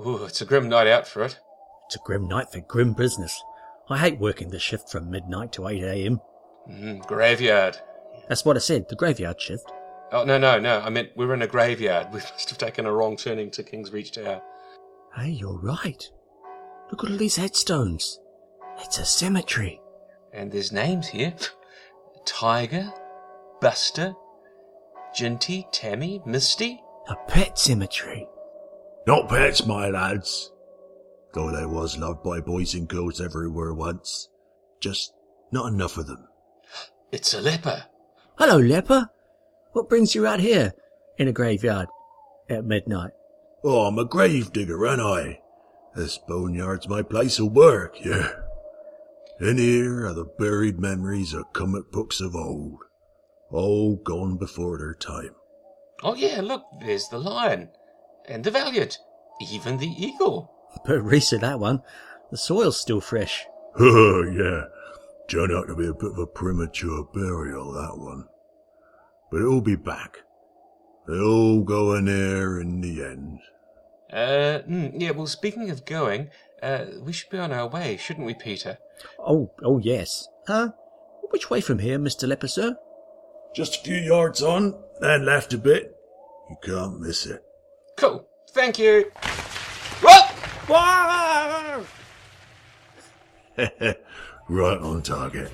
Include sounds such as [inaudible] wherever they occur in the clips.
Ooh, it's a grim night out for it. It's a grim night for grim business. I hate working the shift from midnight to 8 a.m. Mm, graveyard. That's what I said, the graveyard shift. Oh, no, no, no. I meant we're in a graveyard. [laughs] We must have taken a wrong turning to King's Reach Tower. Hey, you're right. Look at all these headstones. It's a cemetery. And there's names here [laughs] Tiger, Buster, Jinty, Tammy, Misty. A pet cemetery. Not pets, my lads. Though they was loved by boys and girls everywhere once. Just not enough of them. It's a leper. Hello, leper. What brings you out here in a graveyard at midnight? Oh, I'm a grave digger, ain't I? This boneyard's my place of work, yeah. In here are the buried memories of comic books of old. All gone before their time. Oh, yeah, look, there's the lion. And the valiant. Even the eagle. But Reese that one. The soil's still fresh. Oh, [laughs] yeah. Turned out to be a bit of a premature burial, that one. But it'll be back. They'll all go in there in the end. Uh, mm, yeah, well, speaking of going, uh, we should be on our way, shouldn't we, Peter? Oh, oh yes. Huh? Which way from here, Mr. Leper, sir? Just a few yards on, then left a bit. You can't miss it. Cool. Thank you. [laughs] Right on target.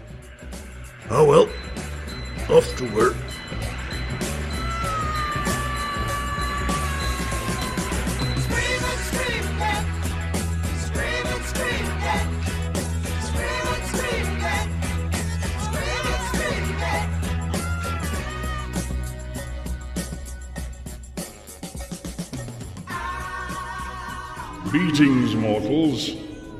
Oh well, off to work. Greetings, mortals.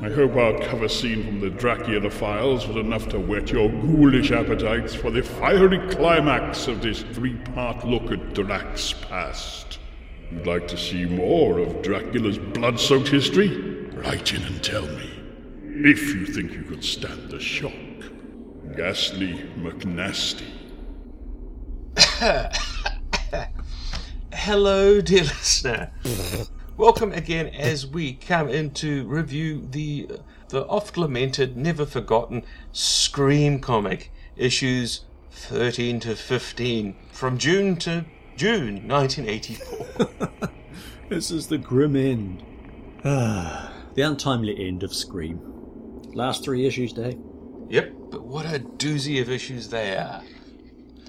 I hope our cover scene from the Dracula files was enough to whet your ghoulish appetites for the fiery climax of this three part look at Drac's past. You'd like to see more of Dracula's blood soaked history? Write in and tell me. If you think you could stand the shock. Ghastly McNasty. [laughs] Hello, dear listener. [laughs] Welcome again as we come in to review the the oft lamented, never forgotten Scream comic issues 13 to 15 from June to June 1984. [laughs] This is the grim end. Ah, the untimely end of Scream. Last three issues, Dave. yep, but what a doozy of issues they are.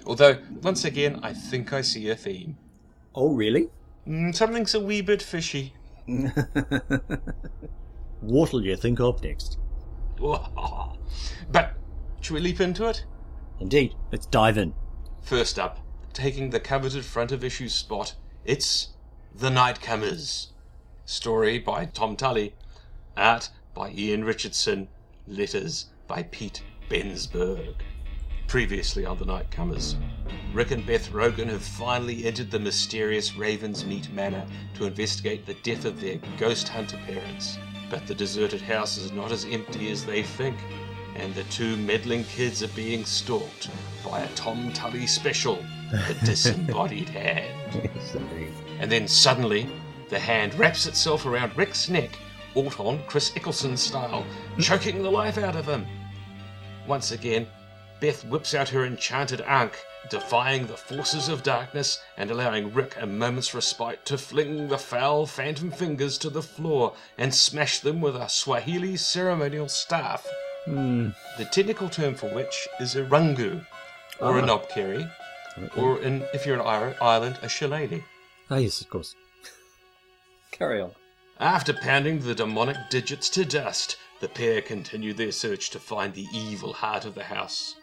Although, once again, I think I see a theme. Oh, really? Mm, something's a wee bit fishy. [laughs] What'll you think of next? [laughs] But, should we leap into it? Indeed, let's dive in. First up, taking the coveted front of issue spot, it's The Nightcomers. Story by Tom Tully, art by Ian Richardson, letters by Pete Bensberg. Previously on The Nightcomers, Rick and Beth Rogan have finally entered the mysterious Raven's Meat Manor to investigate the death of their ghost hunter parents. But the deserted house is not as empty as they think, and the two meddling kids are being stalked by a Tom Tully special, the disembodied hand. [laughs] And then suddenly, the hand wraps itself around Rick's neck, Alton Chris Eccleston style, choking the life out of him. Once again, Beth whips out her enchanted ankh, defying the forces of darkness and allowing Rick a moment's respite to fling the foul phantom fingers to the floor and smash them with a Swahili ceremonial staff. The technical term for which is a rungu, or a knobkerry, or in, if you're in Ir- Ireland, a shillelagh. Ah, yes, of course. [laughs] Carry on. After pounding the demonic digits to dust, the pair continue their search to find the evil heart of the house.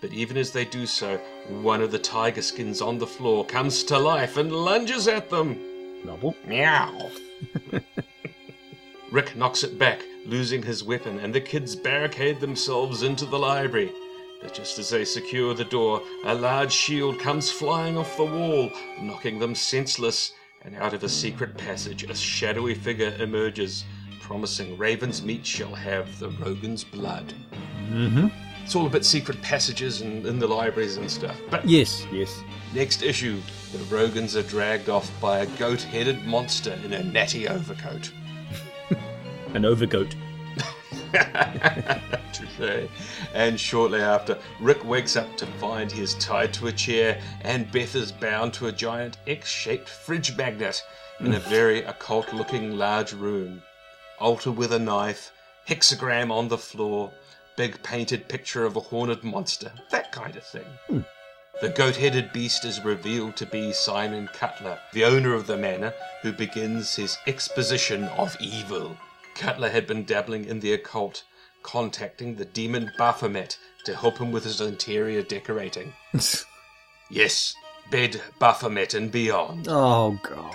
But even as they do so, one of the tiger skins on the floor comes to life and lunges at them. Nobble. Meow. [laughs] Rick knocks it back, losing his weapon, and the kids barricade themselves into the library. But just as they secure the door, a large shield comes flying off the wall, knocking them senseless, and out of a secret passage a shadowy figure emerges, promising Raven's meat shall have the Rogan's blood. Mm-hmm. It's all about secret passages and in the libraries and stuff. But Yes, yes. Next issue, the Rogans are dragged off by a goat headed monster in a natty overcoat. [laughs] An overgoat. [laughs] Touche. And shortly after, Rick wakes up to find he is tied to a chair and Beth is bound to a giant X shaped fridge magnet in a very occult looking large room. Altar with a knife, hexagram on the floor, big painted picture of a horned monster, that kind of thing. Hmm. The goat headed beast is revealed to be Simon Cutler, the owner of the manor, who begins his exposition of evil. Cutler had been dabbling in the occult, contacting the demon Baphomet to help him with his interior decorating. [laughs] Yes, bed, Baphomet, and beyond. Oh god.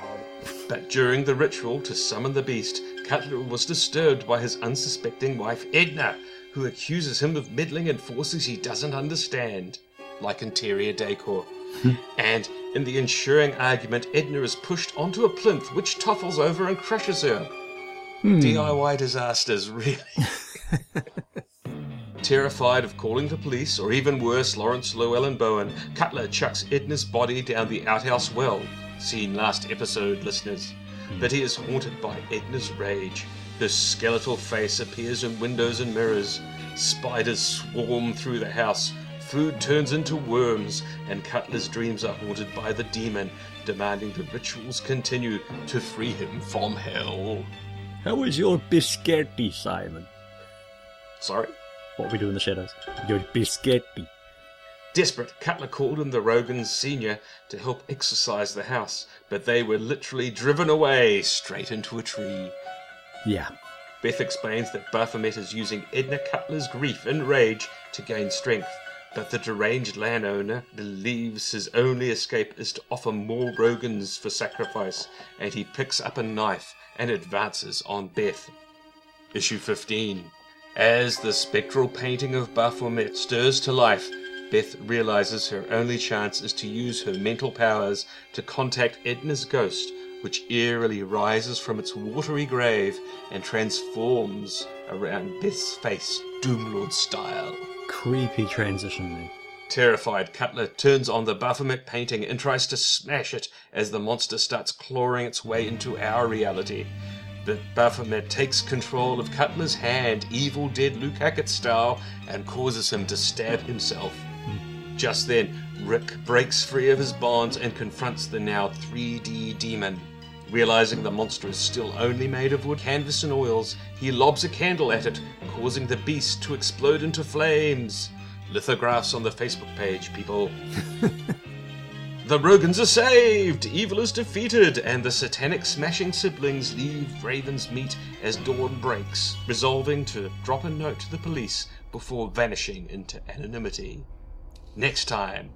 But during the ritual to summon the beast, Cutler was disturbed by his unsuspecting wife Edna, who accuses him of meddling in forces he doesn't understand, like interior decor. Hmm. and in the ensuing argument, Edna is pushed onto a plinth which topples over and crushes her. Hmm. DIY disasters, really. [laughs] Terrified of calling the police, or even worse, Laurence Llewelyn-Bowen, Cutler chucks Edna's body down the outhouse well. Seen last episode, listeners. Hmm. But he is haunted by Edna's rage. Her skeletal face appears in windows and mirrors. Spiders swarm through the house. Food turns into worms, and Cutler's dreams are haunted by the demon, demanding the rituals continue to free him from hell. How is your biscotti, Simon? Sorry? What we do in the shadows? Your biscotti. Desperate, Cutler called in the Rogans Senior to help exorcise the house, but they were literally driven away straight into a tree. Yeah. Beth explains that Baphomet is using Edna Cutler's grief and rage to gain strength, but the deranged landowner believes his only escape is to offer more Rogans for sacrifice, and he picks up a knife and advances on Beth. Issue 15. As the spectral painting of Baphomet stirs to life, Beth realizes her only chance is to use her mental powers to contact Edna's ghost, which eerily rises from its watery grave and transforms around Beth's face, Doomlord style. Creepy transition there. Terrified, Cutler turns on the Baphomet painting and tries to smash it as the monster starts clawing its way into our reality. But Baphomet takes control of Cutler's hand, Evil Dead Luke Hackett style, and causes him to stab himself. Just then, Rick breaks free of his bonds and confronts the now 3D demon. Realizing the monster is still only made of wood, canvas, and oils, he lobs a candle at it, causing the beast to explode into flames. Lithographs on the Facebook page, people. [laughs] The Rogans are saved, evil is defeated, and the satanic smashing siblings leave Raven's meet as dawn breaks, resolving to drop a note to the police before vanishing into anonymity. Next time,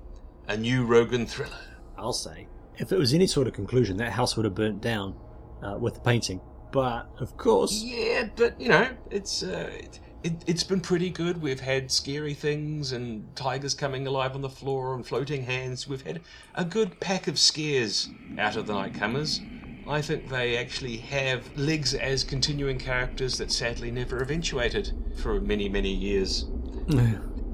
a new Rogan thriller. I'll say. If it was any sort of conclusion, that house would have burnt down uh, with the painting. But, of course, Yeah, but you know, it's uh, it, it, it's been pretty good. We've had scary things and tigers coming alive on the floor and floating hands. We've had a good pack of scares out of the Nightcomers. I think they actually have legs as continuing characters that sadly never eventuated for many, many years.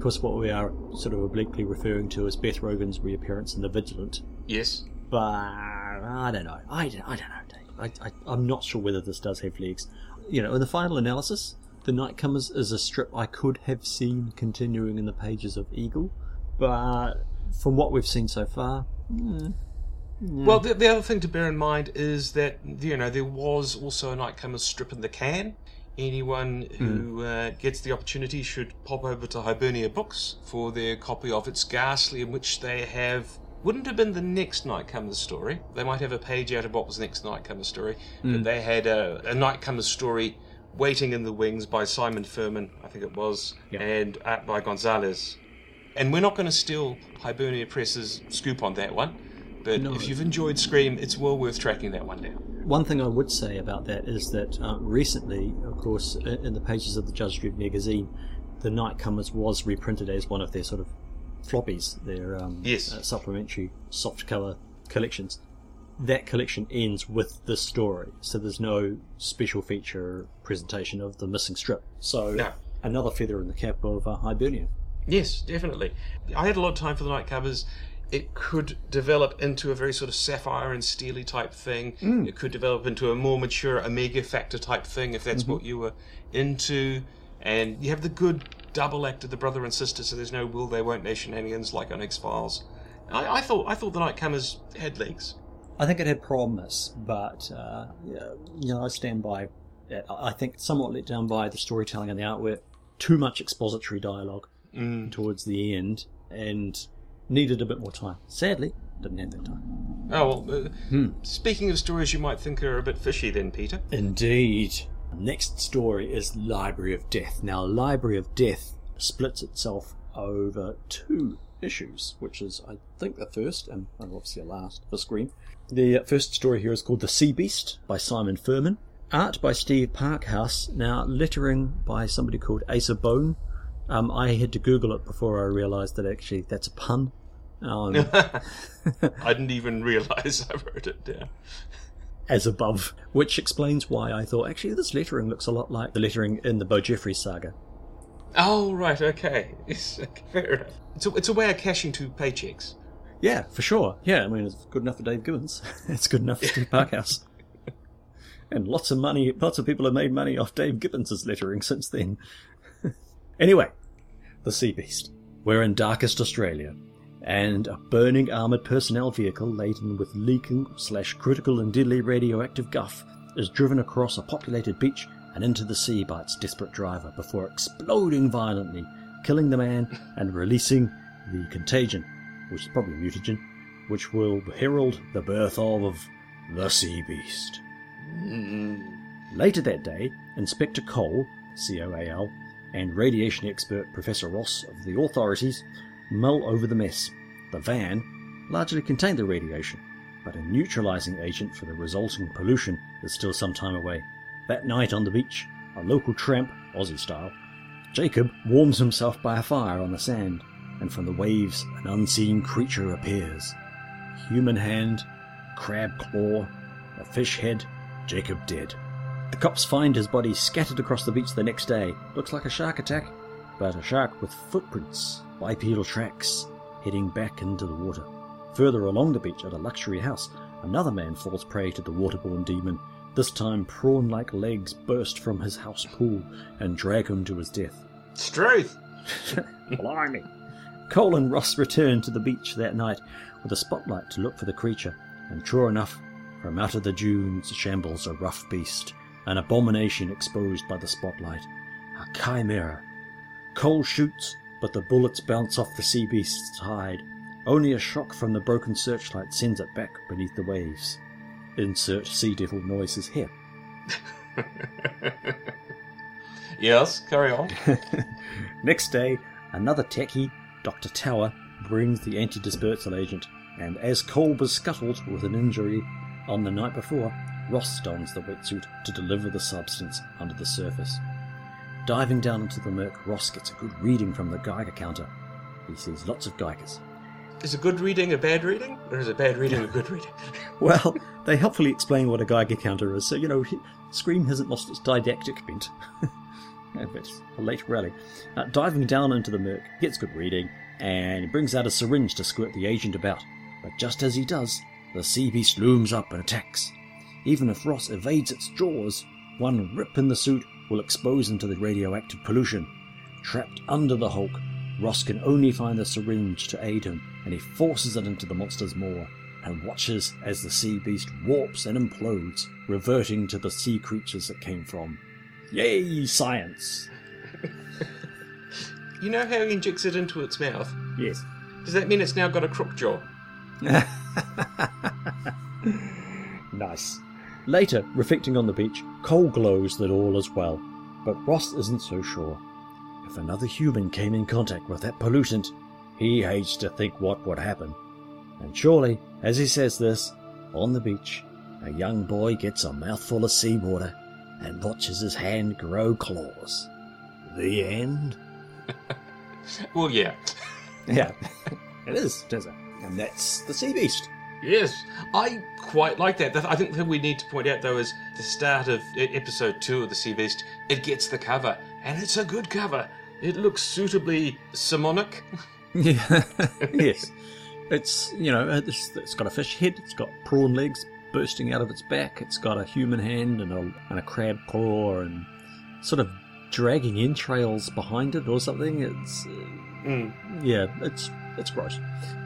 of course, what we are sort of obliquely referring to as Beth Rogan's reappearance in The Vigilant. Yes, But, I don't know. I, don't- I don't know, Dave. I, I, I'm not sure whether this does have legs. You know, in the final analysis, The Nightcomers is a strip I could have seen continuing in the pages of Eagle. But, from what we've seen so far, Well, the, the other thing to bear in mind is that you know there was also a Nightcomers strip in the can. Anyone who uh, gets the opportunity should pop over to Hibernia Books for their copy of It's Ghastly, in which they have wouldn't have been the next Night Nightcomers story. They might have a page out of what was the next Nightcomers story, but they had a, a Nightcomers story waiting in the wings by Simon Furman, I think it was, and art by Gonzalez. And we're not going to steal Hibernia Press's scoop on that one. But No. if you've enjoyed Scream, it's well worth tracking that one down. One thing I would say about that is that uh, recently, of course, in the pages of the Judge Dredd magazine, the Nightcomers was reprinted as one of their sort of floppies, their um, Yes. uh, supplementary soft cover collections. That collection ends with the story, so there's no special feature presentation of the missing strip. So No. another feather in the cap of uh, Hibernia. Yes, definitely. I had a lot of time for the Nightcomers. it could develop into a very sort of sapphire and steely type thing. Mm. It could develop into a more mature Omega Factor type thing if that's Mm-hmm. what you were into. And you have the good double act the brother and sister, so there's no will they won't they shenanigans like on X Files. I, I thought I thought the Nightcomers had legs. I think it had promise, but uh, you know, I stand by. I think somewhat let down by the storytelling and the artwork. Too much expository dialogue towards the end, and needed a bit more time. Sadly, didn't have that time. Oh well. Uh, Hmm. Speaking of stories you might think are a bit fishy, then Peter. Indeed. Next story is Library of Death. Now, Library of Death splits itself over two issues, which is, I think, the first and obviously the last for Scream. The first story here is called The Sea Beast by Simon Furman. Art by Steve Parkhouse. Now, lettering by somebody called Asa Bone. Um, I had to Google it before I realised that actually that's a pun. Um, [laughs] [laughs] I didn't even realise I wrote it down. As above, which explains why I thought actually this lettering looks a lot like the lettering in the Bo saga. Oh right, okay. [laughs] It's, okay, fair enough. It's a, it's a way of cashing two paychecks. Yeah, for sure. Yeah, I mean, it's good enough for Dave Gibbons. [laughs] it's good enough for Steve [laughs] Parkhouse. and lots of money, lots of people have made money off Dave Gibbons' lettering since then. anyway, the Sea Beast. We're in darkest Australia, and a burning armoured personnel vehicle laden with leaking slash critical and deadly radioactive guff is driven across a populated beach and into the sea by its desperate driver before exploding violently, killing the man and releasing the contagion, which is probably a mutagen, which will herald the birth of the Sea Beast. Later that day, Inspector Cole, COAL, and radiation expert Professor Ross of the authorities mull over the mess. The van largely contained the radiation, but a neutralizing agent for the resulting pollution is still some time away. That night on the beach, a local tramp, Aussie style, Jacob warms himself by a fire on the sand, and from the waves an unseen creature appears. Human hand, crab claw, a fish head, Jacob dead. The cops find his body scattered across the beach the next day. Looks like a shark attack, but a shark with footprints, bipedal tracks, heading back into the water. Further along the beach at a luxury house, another man falls prey to the waterborne demon. This time, prawn like legs burst from his house pool and drag him to his death. Struth! [laughs] Blimey. Cole and Ross return to the beach that night with a spotlight to look for the creature, and sure enough, from out of the dunes shambles a rough beast, an abomination exposed by the spotlight, a chimera. Cole shoots, but the bullets bounce off the sea beast's hide. Only a shock from the broken searchlight sends it back beneath the waves. Insert sea devil noises here. [laughs] Yes, carry on. [laughs] Next day, another techie, Dr. Tower, brings the anti-dispersal agent, and as Cole was scuttled with an injury on the night before, Ross dons the wetsuit to deliver the substance under the surface. Diving down into the murk, Ross gets a good reading from the Geiger counter. He sees lots of Geigers. Is a good reading a bad reading? Or is a bad reading a good reading? [laughs] Well, they helpfully explain what a Geiger counter is, so you know, Scream hasn't lost its didactic bent. [laughs] if it's a late rally. Uh, diving down into the murk, gets good reading, and brings out a syringe to squirt the agent about. But just as he does, the sea beast looms up and attacks. Even if Ross evades its jaws, one rip in the suit will expose him to the radioactive pollution. Trapped under the Hulk, Ross can only find the syringe to aid him, and he forces it into the monster's maw and watches as the sea beast warps and implodes, reverting to the sea creatures it came from. Yay, science! [laughs] You know how he injects it into its mouth? Yes. Does that mean it's now got a crook jaw? [laughs] Nice. Later, reflecting on the beach, Cole glows that all is well, but Ross isn't so sure. If another human came in contact with that pollutant, he hates to think what would happen. And surely, as he says this, on the beach, a young boy gets a mouthful of seawater and watches his hand grow claws. The end? [laughs] Well, yeah. Yeah, [laughs] it is, it is. And that's the sea beast. Yes, I quite like that. I think that we need to point out, though, is the start of episode two of the Sea Beast. It gets the cover, and it's a good cover. It looks suitably Simonic. [laughs] Yeah, [laughs] yes. It's you know it's, it's got a fish head, it's got prawn legs bursting out of its back, it's got a human hand and a and a crab claw and sort of dragging entrails behind it or something. It's Mm. yeah, it's it's gross,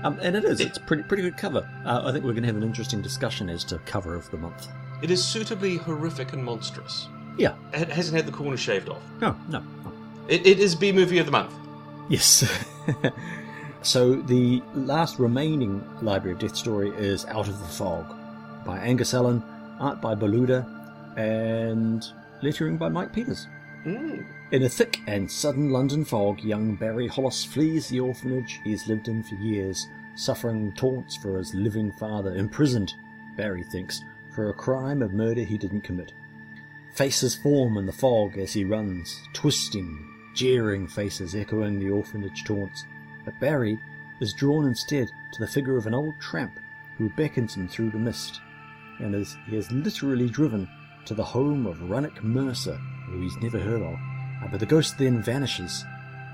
um, and it is. It's pretty pretty good cover. Uh, I think we're going to have an interesting discussion as to cover of the month. It is suitably horrific and monstrous. Yeah, It hasn't had the corner shaved off. no, no, no. It, it is B movie of the month. Yes. [laughs] so the last remaining Library of Death story is Out of the Fog by Angus Allan, art by Beluda, and lettering by Mike Peters. Mm. In a thick and sudden London fog, young Barry Hollis flees the orphanage he has lived in for years, suffering taunts for his living father, imprisoned, Barry thinks, for a crime of murder he didn't commit. Faces form in the fog as he runs, twisting, jeering faces echoing the orphanage taunts. But Barry is drawn instead to the figure of an old tramp who beckons him through the mist, and is, he is literally driven to the home of Runnock Mercer, who he's never heard of. Uh, but the ghost then vanishes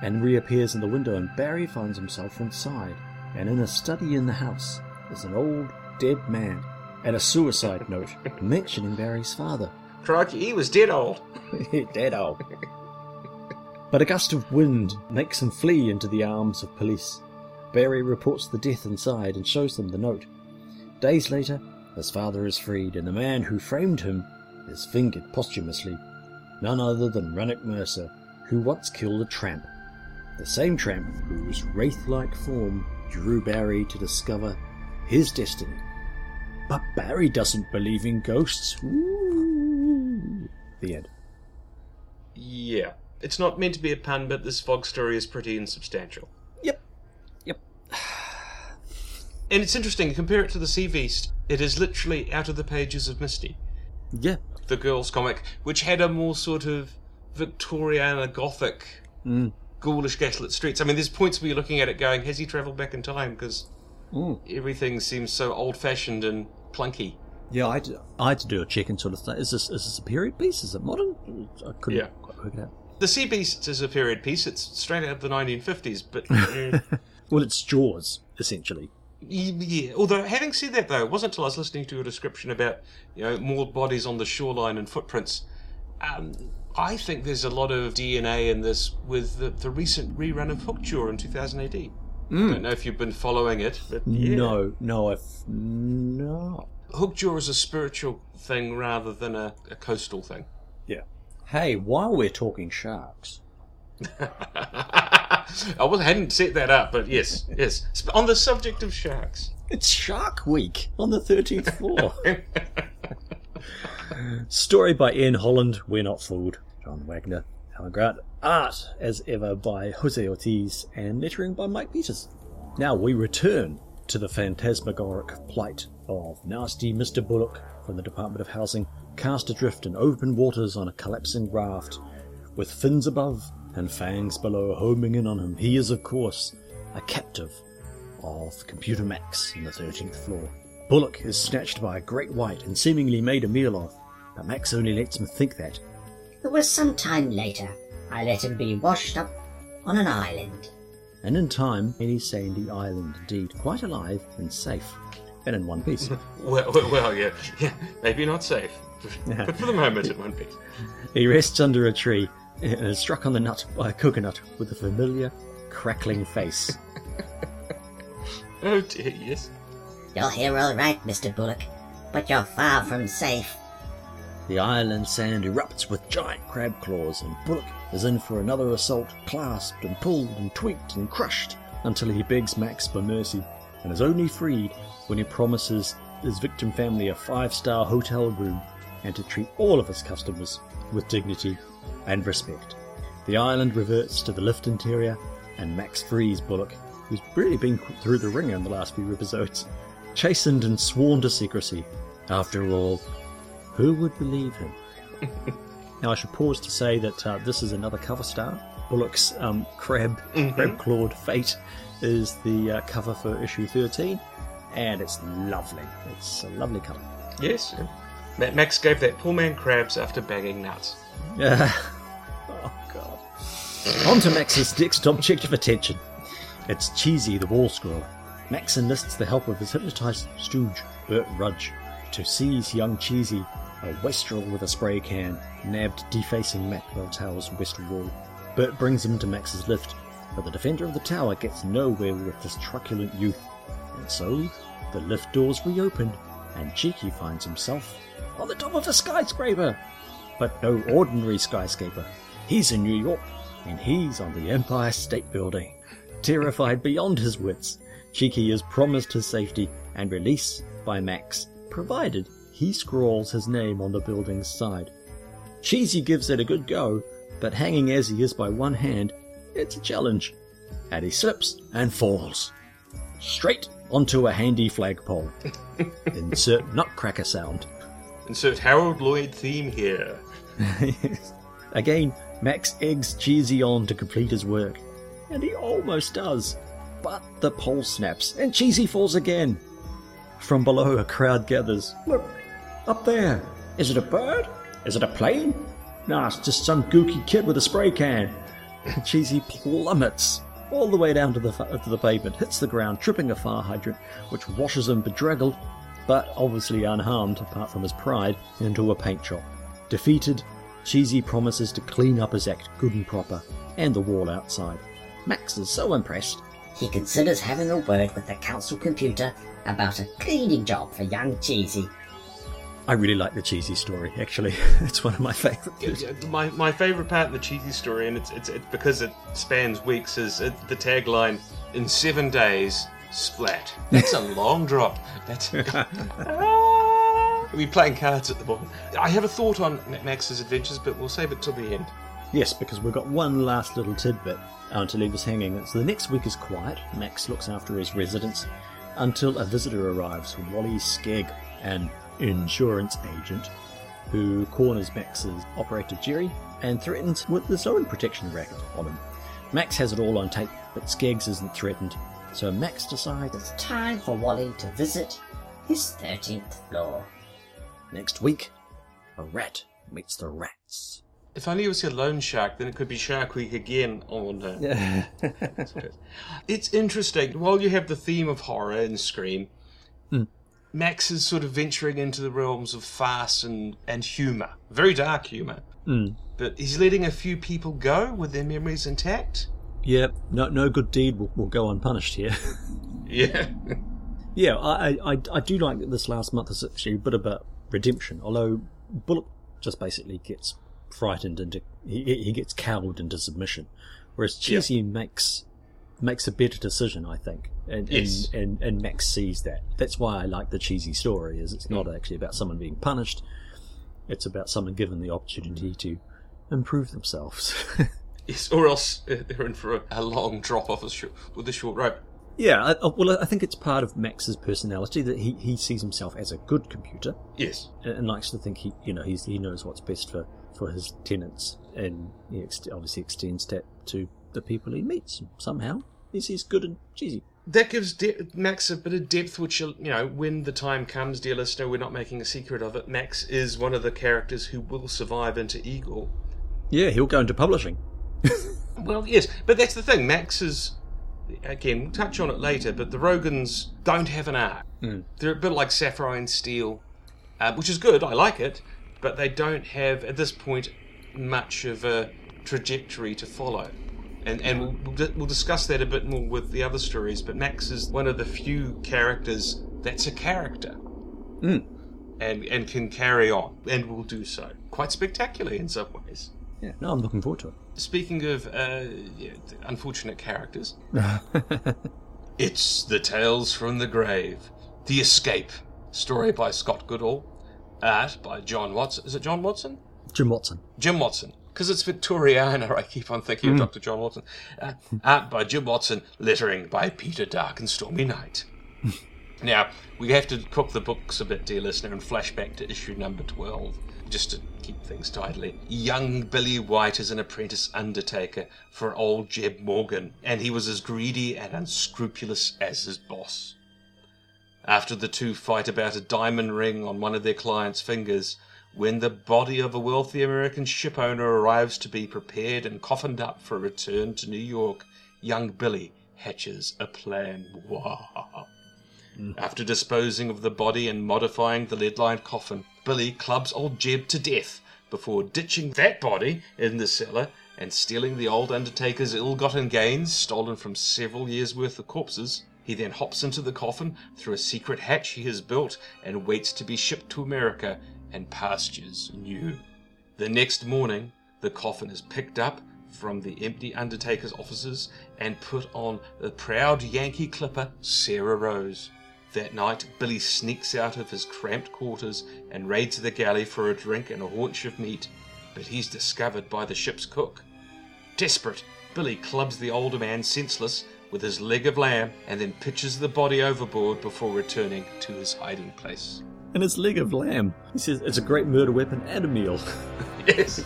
and reappears in the window, and Barry finds himself inside. And in a study in the house is an old dead man and a suicide note [laughs] mentioning Barry's father. [laughs] Crikey, he was dead old. [laughs] Dead old. But a gust of wind makes him flee into the arms of police. Barry reports the death inside and shows them the note. Days later, his father is freed, and the man who framed him is fingered posthumously. None other than Runnock Mercer, who once killed a tramp. The same tramp whose wraith like form drew Barry to discover his destiny. But Barry doesn't believe in ghosts. Ooh. The end. Yeah. It's not meant to be a pun, but this fog story is pretty insubstantial. Yep. Yep. And it's interesting, compare it to the Sea Beast. It is literally out of the pages of Misty, Yeah. The girls' comic, which had a more sort of Victoriana Gothic, Mm. ghoulish, gaslit streets. I mean, there's points where you're looking at it going, has he travelled back in time? Because Mm. everything seems so old fashioned and clunky. Yeah, I had, to, I had to do a check and sort of think, is this is this a period piece? Is it modern? I couldn't Yeah. quite work it out. The Sea Beast is a period piece, it's straight out of the 1950s, but. mm, [laughs] Well, it's Jaws, essentially. Yeah, although having said that though, it wasn't until I was listening to a description about you know more bodies on the shoreline and footprints. Um, I think there's a lot of DNA in this with the, the recent rerun of Hookjaw in 2000 AD. I don't know if you've been following it, but yeah. No, no, I've no. Hookjaw is a spiritual thing rather than a, a coastal thing. Yeah. Hey, while we're talking sharks, [laughs] [laughs] I wasn't, hadn't set that up, but yes, yes. On the subject of sharks, it's Shark Week on the thirteenth floor. [laughs] Story by Ian Holland. We're not fooled. John Wagner, Alan Grant. Art, as ever, by Jose Ortiz, and lettering by Mike Peters. Now we return to the phantasmagoric plight of nasty Mr. Bullock from the Department of Housing, cast adrift in open waters on a collapsing raft, with fins above and fangs below homing in on him. He is, of course, a captive of Computer Max in the 13th floor. Bullock is snatched by a great white and seemingly made a meal of, but Max only lets him think that. It was some time later I let him be washed up on an island. And in time, any sandy island, indeed, quite alive and safe, and in one piece. [laughs] well, well, well, yeah, yeah, maybe not safe, but [laughs] for the moment it won't be. he rests under a tree and is struck on the nut by a coconut with a familiar, crackling face. [laughs] Oh dear, yes. You're here all right, Mr. Bullock, but you're far from safe. The island sand erupts with giant crab claws, and Bullock is in for another assault, clasped and pulled and tweaked and crushed until he begs Max for mercy, and is only freed when he promises his victim family a five star hotel room and to treat all of his customers with dignity and respect. The island reverts to the lift interior, and Max frees Bullock, who's really been through the ringer in the last few episodes, chastened and sworn to secrecy. After all, who would believe him? [laughs] now, I should pause to say that uh, this is another cover star. Bullock's um, crab, crab clawed fate is the uh, cover for issue 13, and it's lovely. It's a lovely cover. Yes. Max gave that poor man crabs after bagging nuts. Yeah. [laughs] On to Max's check of attention. It's Cheesy the Wall Scroll. Max enlists the help of his hypnotized stooge, Bert Rudge, to seize young Cheesy, a wastrel with a spray can, nabbed defacing Maxwell Tower's west wall. Bert brings him to Max's lift, but the defender of the tower gets nowhere with this truculent youth, and so the lift doors reopen, and Cheeky finds himself on the top of a skyscraper. But no ordinary skyscraper. He's in New York, and he's on the Empire State Building. Terrified beyond his wits, Cheeky is promised his safety and release by Max, provided he scrawls his name on the building's side. Cheesy gives it a good go, but hanging as he is by one hand, it's a challenge. And he slips and falls. Straight onto a handy flagpole. [laughs] Insert nutcracker sound. Insert Harold Lloyd theme here. [laughs] Again, Max eggs Cheesy on to complete his work. And he almost does. But the pole snaps, and Cheesy falls again. From below, a crowd gathers. Look, up there. Is it a bird? Is it a plane? Nah, it's just some gooky kid with a spray can. [coughs] Cheesy plummets all the way down to the, to the pavement, hits the ground, tripping a fire hydrant, which washes him bedraggled, but obviously unharmed, apart from his pride, into a paint shop. Defeated, Cheesy promises to clean up his act good and proper, and the wall outside. Max is so impressed. He considers having a word with the council computer about a cleaning job for young Cheesy. I really like the Cheesy story, actually. [laughs] it's one of my favourite. My, my favourite part of the cheesy story, and it's, it's, because it spans weeks, is it, the tagline in seven days, splat. That's a [laughs] long drop. That's. [laughs] Ah, We're playing cards at the moment. I have a thought on Max's adventures, but we'll save it till the end. Yes, because we've got one last little tidbit uh, to leave us hanging. So the next week is quiet. Max looks after his residents until a visitor arrives, Wally Skegg, an insurance agent, who corners Max's operator Jerry and threatens with the own protection racket on him. Max has it all on tape, but Skeggs isn't threatened. So Max decides It's time for Wally to visit his 13th floor. Next week, a rat meets the rats. If only it was a loan shark, then it could be Shark Week again on. Uh, [laughs] it's interesting. While you have the theme of horror and Scream, Max is sort of venturing into the realms of farce and, and humour. Very dark humour. But he's letting a few people go with their memories intact. Yeah, no, no good deed will, will go unpunished here. [laughs] Yeah. [laughs] Yeah, I, I, I do like that this last month is actually a bit about redemption. Although Bullock just basically gets frightened into he, he gets cowed into submission, whereas Cheesy makes makes a better decision, I think, and, Yes. and and and Max sees that. That's why I like the Cheesy story. Is it's not mm. actually about someone being punished; it's about someone given the opportunity to improve themselves. [laughs] yes, or else they're in for a, a long drop off with a short rope. Yeah, I, well, I think it's part of Max's personality that he, he sees himself as a good computer. Yes. and, and likes to think he, you know, he's, he knows what's best for, for his tenants, and he ex- obviously extends that to the people he meets somehow. He's, he's good and cheesy. That gives de- Max a bit of depth, which, uh, you know, when the time comes, dear listener, we're not making a secret of it. Max is one of the characters who will survive into Eagle. Yeah, he'll go into publishing. [laughs] Well, yes, but that's the thing. Max is, again, we'll touch on it later, but the Rogans don't have an arc. They're a bit like Sapphire and Steel, uh, which is good, I like it, but they don't have, at this point, much of a trajectory to follow. And, and we'll, we'll, we'll discuss that a bit more with the other stories, but Max is one of the few characters that's a character. And, and can carry on, and will do so. Quite spectacularly in some ways. Yeah, no, I'm looking forward to it. Speaking of uh, unfortunate characters, [laughs] it's the Tales from the Grave, The Escape, story by Scott Goodall, art by John Watson. Is it John Watson? Jim Watson. Jim Watson. Because it's Victoriana, [laughs] I keep on thinking of Dr. John Watson. Uh, art by Jim Watson, lettering by Peter Dark and Stormy Night. [laughs] now, we have to cook the books a bit, dear listener, and flash back to issue number 12, just to keep things tidily. Young Billy White is an apprentice undertaker for old Jeb Morgan, and he was as greedy and unscrupulous as his boss. After the two fight about a diamond ring on one of their client's fingers, when the body of a wealthy American ship owner arrives to be prepared and coffined up for a return to New York, young Billy hatches a plan. Wah. Mm. After disposing of the body and modifying the lead lined coffin, Billy clubs old Jeb to death before ditching that body in the cellar and stealing the old Undertaker's ill gotten gains stolen from several years' worth of corpses. He then hops into the coffin through a secret hatch he has built and waits to be shipped to America and pastures new. The next morning, the coffin is picked up from the empty Undertaker's offices and put on the proud Yankee clipper, Sarah Rose. That night, Billy sneaks out of his cramped quarters and raids the galley for a drink and a haunch of meat, but he's discovered by the ship's cook. Desperate, Billy clubs the older man senseless with his leg of lamb and then pitches the body overboard before returning to his hiding place. And it's leg of lamb. He says it's a great murder weapon and a meal. [laughs] Yes.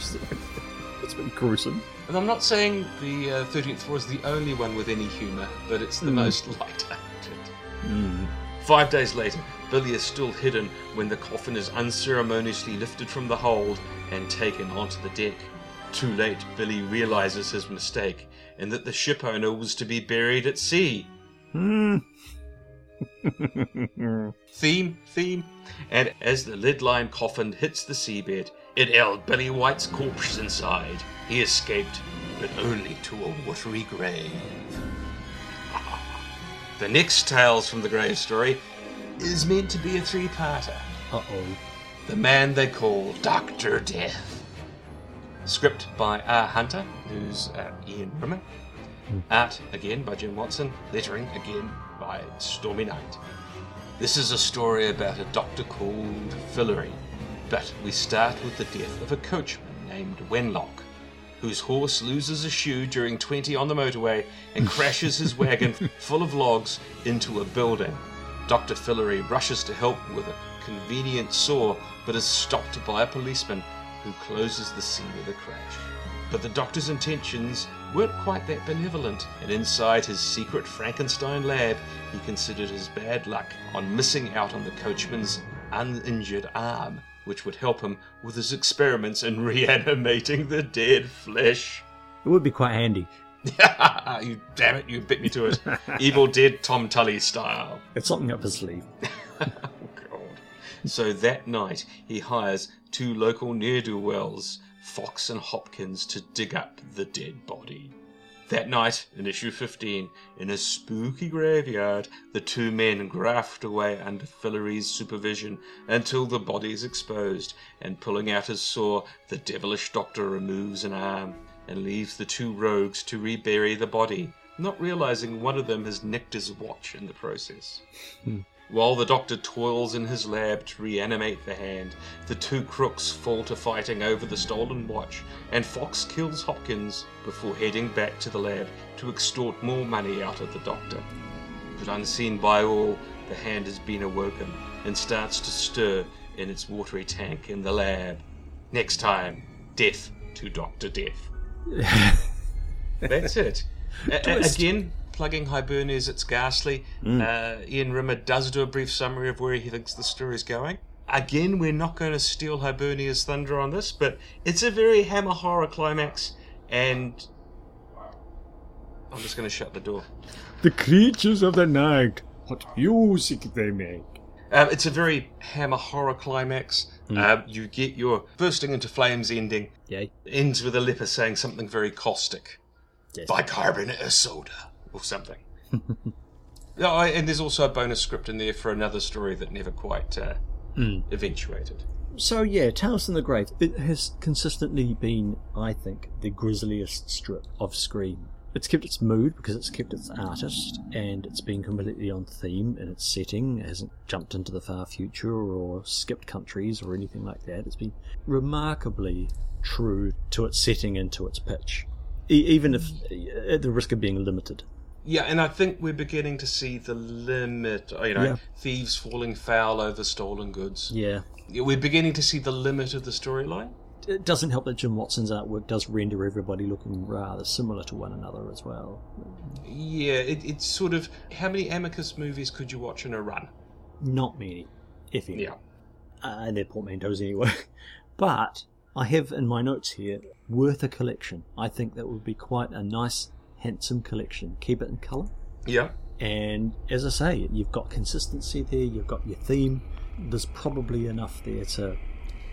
it's bit gruesome. And I'm not saying the uh, 13th floor is the only one with any humour, but it's the most [laughs] light-hearted. Five days later, Billy is still hidden when the coffin is unceremoniously lifted from the hold and taken onto the deck. Too late, Billy realizes his mistake and that the ship owner was to be buried at sea. Hmm. [laughs] theme, theme. And as the lead line coffin hits the seabed, it held Billy White's corpse inside. He escaped, but only to a watery grave. The next Tales from the Grave story is meant to be a three parter. Uh oh. The man they call Dr. Death. Script by R. Hunter, who's uh, Ian Rimmer. Art, again, by Jim Watson. Lettering, again, by Stormy Knight. This is a story about a doctor called Fillory, but we start with the death of a coachman named Wenlock, whose horse loses a shoe during 20 on the motorway and crashes his wagon [laughs] full of logs into a building. Dr. Fillory rushes to help with a convenient saw, but is stopped by a policeman who closes the scene of the crash. But the doctor's intentions weren't quite that benevolent, and inside his secret Frankenstein lab, he considered his bad luck on missing out on the coachman's uninjured arm, which would help him with his experiments in [laughs] reanimating the dead flesh. It would be quite handy. [laughs] you damn it, you bit me to it. [laughs] Evil Dead Tom Tully style. It's something up his sleeve. Oh, God. So that night, he hires two local ne'er do wells, Fox and Hopkins, to dig up the dead body. That night, in issue 15, in a spooky graveyard, the two men graft away under Fillory's supervision until the body is exposed, and pulling out his saw, the devilish doctor removes an arm and leaves the two rogues to rebury the body, not realizing one of them has nicked his watch in the process. Hmm. While the doctor toils in his lab to reanimate the hand, the two crooks fall to fighting over the stolen watch, and Fox kills Hopkins before heading back to the lab to extort more money out of the doctor. But unseen by all, the hand has been awoken and starts to stir in its watery tank in the lab. Next time, death to Dr. Death. [laughs] That's it. A- again, plugging Hibernia's It's Ghastly. Uh, Ian Rimmer does do a brief summary of where he thinks the story's going. Again, we're not going to steal Hibernia's thunder on this, but it's a very hammer horror climax, and I'm just going to shut the door. The creatures of the night. What music they make. Um, it's a very hammer horror climax. Um, you get your bursting into flames ending. Yay. Ends with a leper saying something very caustic. Yes. Bicarbonate of soda. Or something. [laughs] I- and there's also a bonus script in there for another story that never quite uh, eventuated. So yeah, Tales from the Grave. It has consistently been, I think, the grisliest strip of Scream. It's kept its mood because it's kept its artist, and it's been completely on theme in its setting. It hasn't jumped into the far future or skipped countries or anything like that. It's been remarkably true to its setting and to its pitch, e- even if at the risk of being limited. Yeah, and I think we're beginning to see the limit. You know, Yeah. thieves falling foul over stolen goods. Yeah. We're beginning to see the limit of the storyline. It doesn't help that Jim Watson's artwork does render everybody looking rather similar to one another as well. Yeah, it, it's sort of how many Amicus movies could you watch in a run? Not many, if any. Yeah. uh, and their portmanteaus anyway. [laughs] But I have in my notes here worth a collection. I think that would be quite a nice, handsome collection. Keep it in colour. Yeah. And as I say, you've got consistency there. You've got your theme. There's probably enough there to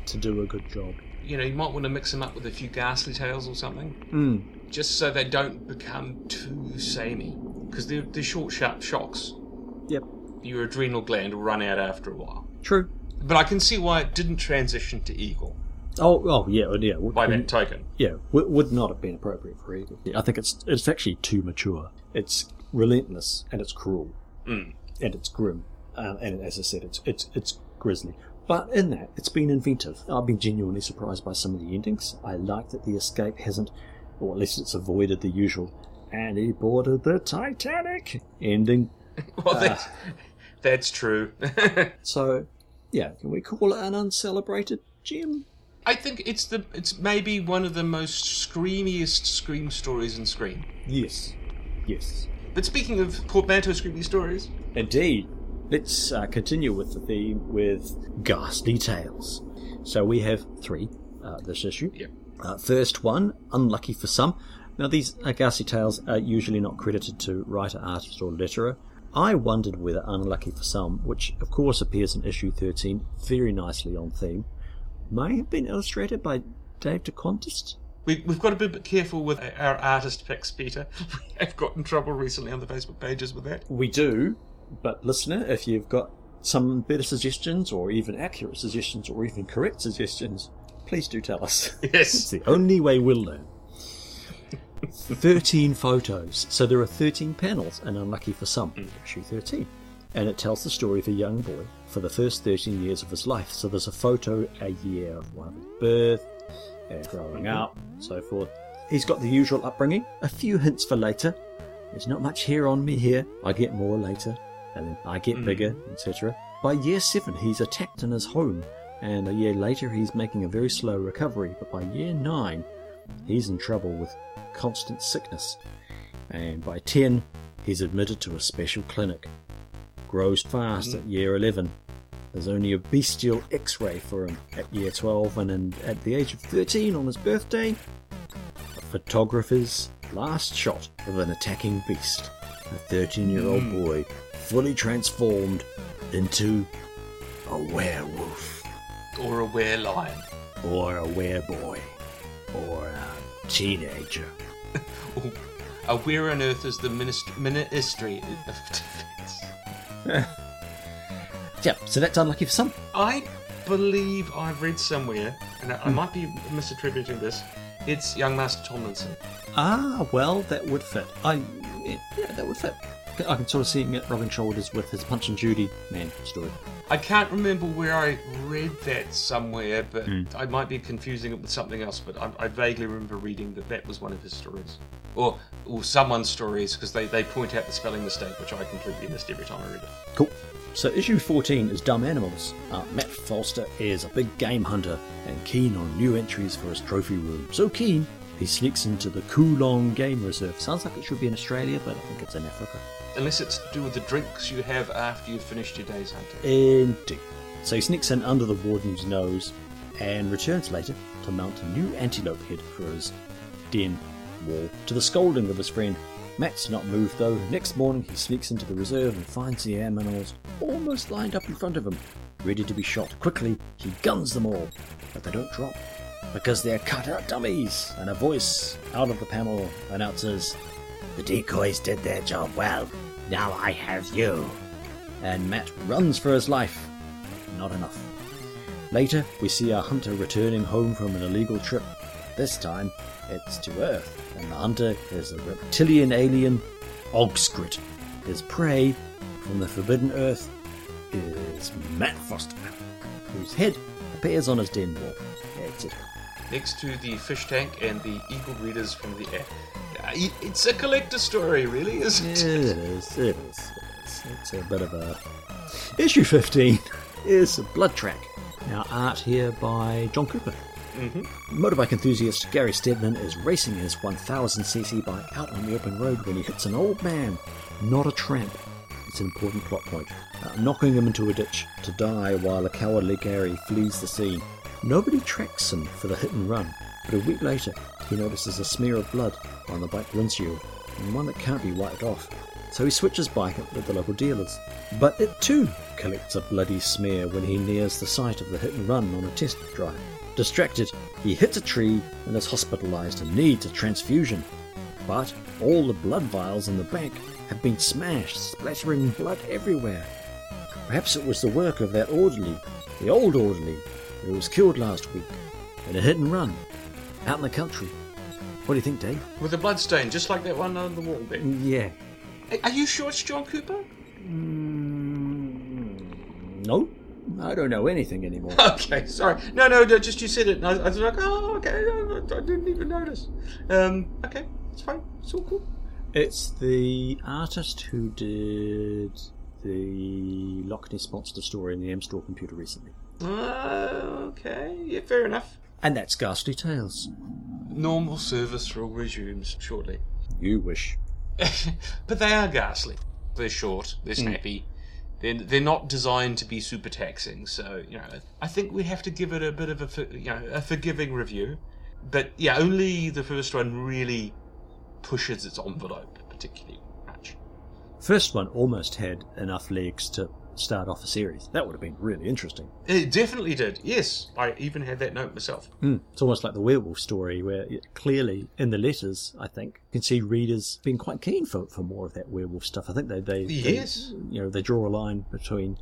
to do a good job. You know, you might want to mix them up with a few ghastly tales or something, Mm. just so they don't become too samey. Because they're, they're short, sharp shocks. Yep. Your adrenal gland will run out after a while. True. But I can see why it didn't transition to Eagle Oh, oh yeah, yeah. would- by that token. yeah, would, would not have been appropriate for Eagle. Yeah, I think it's it's actually too mature. It's relentless and it's cruel Mm. and it's grim, um, and as I said, it's it's it's grisly. But in that, it's been inventive. I've been genuinely surprised by some of the endings. I like that the escape hasn't, or at least it's avoided the usual. And he boarded the Titanic ending. [laughs] Well, that's, that's true. [laughs] So, yeah, can we call it an uncelebrated gem? I think it's the it's maybe one of the most screamiest scream stories in Scream. Yes. Yes. But speaking of portmanteau screamy stories, Indeed. Let's uh, continue with the theme with ghastly tales. So we have three uh, this issue. Yeah. Uh, first one, unlucky for some. Now these uh, ghastly tales are usually not credited to writer, artist, or letterer. I wondered whether unlucky for some, which of course appears in issue 13 very nicely on theme, may have been illustrated by Dave DeContest. we, we've got to be a bit careful with our artist picks, Peter. [laughs] Have got in trouble recently on the Facebook pages with that. We do, but listener, if you've got some better suggestions, or even accurate suggestions, or even correct suggestions, please do tell us. [laughs] it's Yes. the only way we'll learn. [laughs] 13 photos. So there are 13 panels, and unlucky for some, mm. issue 13. And it tells the story of a young boy for the first 13 years of his life. So there's a photo a year of one of his birth, uh, growing up, so forth. He's got the usual upbringing, a few hints for later. There's not much here on me here. I get more later, and then I get bigger, etc. By year seven, he's attacked in his home, and a year later, he's making a very slow recovery. But by year nine, he's in trouble with constant sickness, and by 10, he's admitted to a special clinic. Grows fast at year 11. There's only a bestial x ray for him at year 12, and then at the age of 13, on his birthday, a photographer's last shot of an attacking beast. A 13 year old hmm. boy fully transformed into a werewolf, Or a werelion. or a wereboy, or a teenager. [laughs] A where on earth is the ministry of [laughs] defense? [laughs] Yeah, so that's unlucky for some. I believe I've read somewhere, and I I might be misattributing this. It's young Master Tomlinson. Ah, well, that would fit. I, yeah, that would fit. I can sort of see him rubbing shoulders with his Punch and Judy man story. I can't remember where I read that somewhere, but I might be confusing it with something else. But I, I vaguely remember reading that that was one of his stories, or or someone's stories, because they, they point out the spelling mistake, which I completely missed every time I read it. Cool. So issue 14 is Dumb Animals. Uh, Matt Foster is a big game hunter and keen on new entries for his trophy room. So keen, he sneaks into the Coolong Game Reserve. Sounds like it should be in Australia, but I think it's in Africa. Unless it's to do with the drinks you have after you've finished your day's hunting. Indeed. So he sneaks in under the warden's nose and returns later to mount a new antelope head for his den wall. To the scolding of his friend, Matt's not moved though. Next morning he sneaks into the reserve and finds the animals almost lined up in front of him, ready to be shot. Quickly, he guns them all, but they don't drop because they're cut out dummies. And a voice out of the panel announces, The decoys did their job well. Now I have you and Matt runs for his life. Not enough. Later, we see our hunter returning home from an illegal trip. This time, it's to Earth, and the hunter is a reptilian alien, Ogscrit. His prey from the Forbidden Earth is Matt Foster, whose head appears on his den wall. Etc. Next to the fish tank and the eagle breeders from the air. It's a collector story, really, isn't It it? is, it is, it is. It's a bit of a. Issue 15 is Blood Track. Now, art here by John Cooper. Motorbike enthusiast Gary Stedman is racing his 1000cc bike out on the open road when he hits an old man, not a tramp. It's an important plot point. Uh, knocking him into a ditch to die while the cowardly Gary flees the scene. Nobody tracks him for the hit and run, but a week later he notices a smear of blood on the bike windshield, and one that can't be wiped off. so he switches bike with the local dealers. But it too collects a bloody smear when he nears the site of the hit and run on a test drive. Distracted, he hits a tree and is hospitalized and needs a transfusion. But all the blood vials in the bank have been smashed, splattering blood everywhere. Perhaps it was the work of that orderly, the old orderly, who was killed last week in a hit and run out in the country. What do you think, Dave? With a blood stain, just like that one on the wall there. Yeah. Are you sure it's John Cooper? Mm, no, I don't know anything anymore. [laughs] Okay, sorry. No, no, no just you said it. And I, I was like, oh, okay. I, I didn't even notice. Um, okay, it's fine. It's all cool. it's the artist who did the Loch Ness Monster story in the M Store computer recently. Uh, okay, yeah, fair enough. And that's Ghastly Tales. Normal service will resume shortly. You wish. [laughs] but they are ghastly. They're short. They're snappy. They're, they're not designed to be super taxing. So you know, I think we have to give it a bit of a you know a forgiving review. But yeah, only the first one really pushes its envelope particularly much. First one almost had enough legs to start off a series. That would have been really interesting. It definitely did. Yes, I even had that note myself. Mm. It's almost like the werewolf story, where it, clearly in the letters, I think, you can see readers being quite keen for, for more of that werewolf stuff. I think they, they, they- Yes. you know, they draw a line between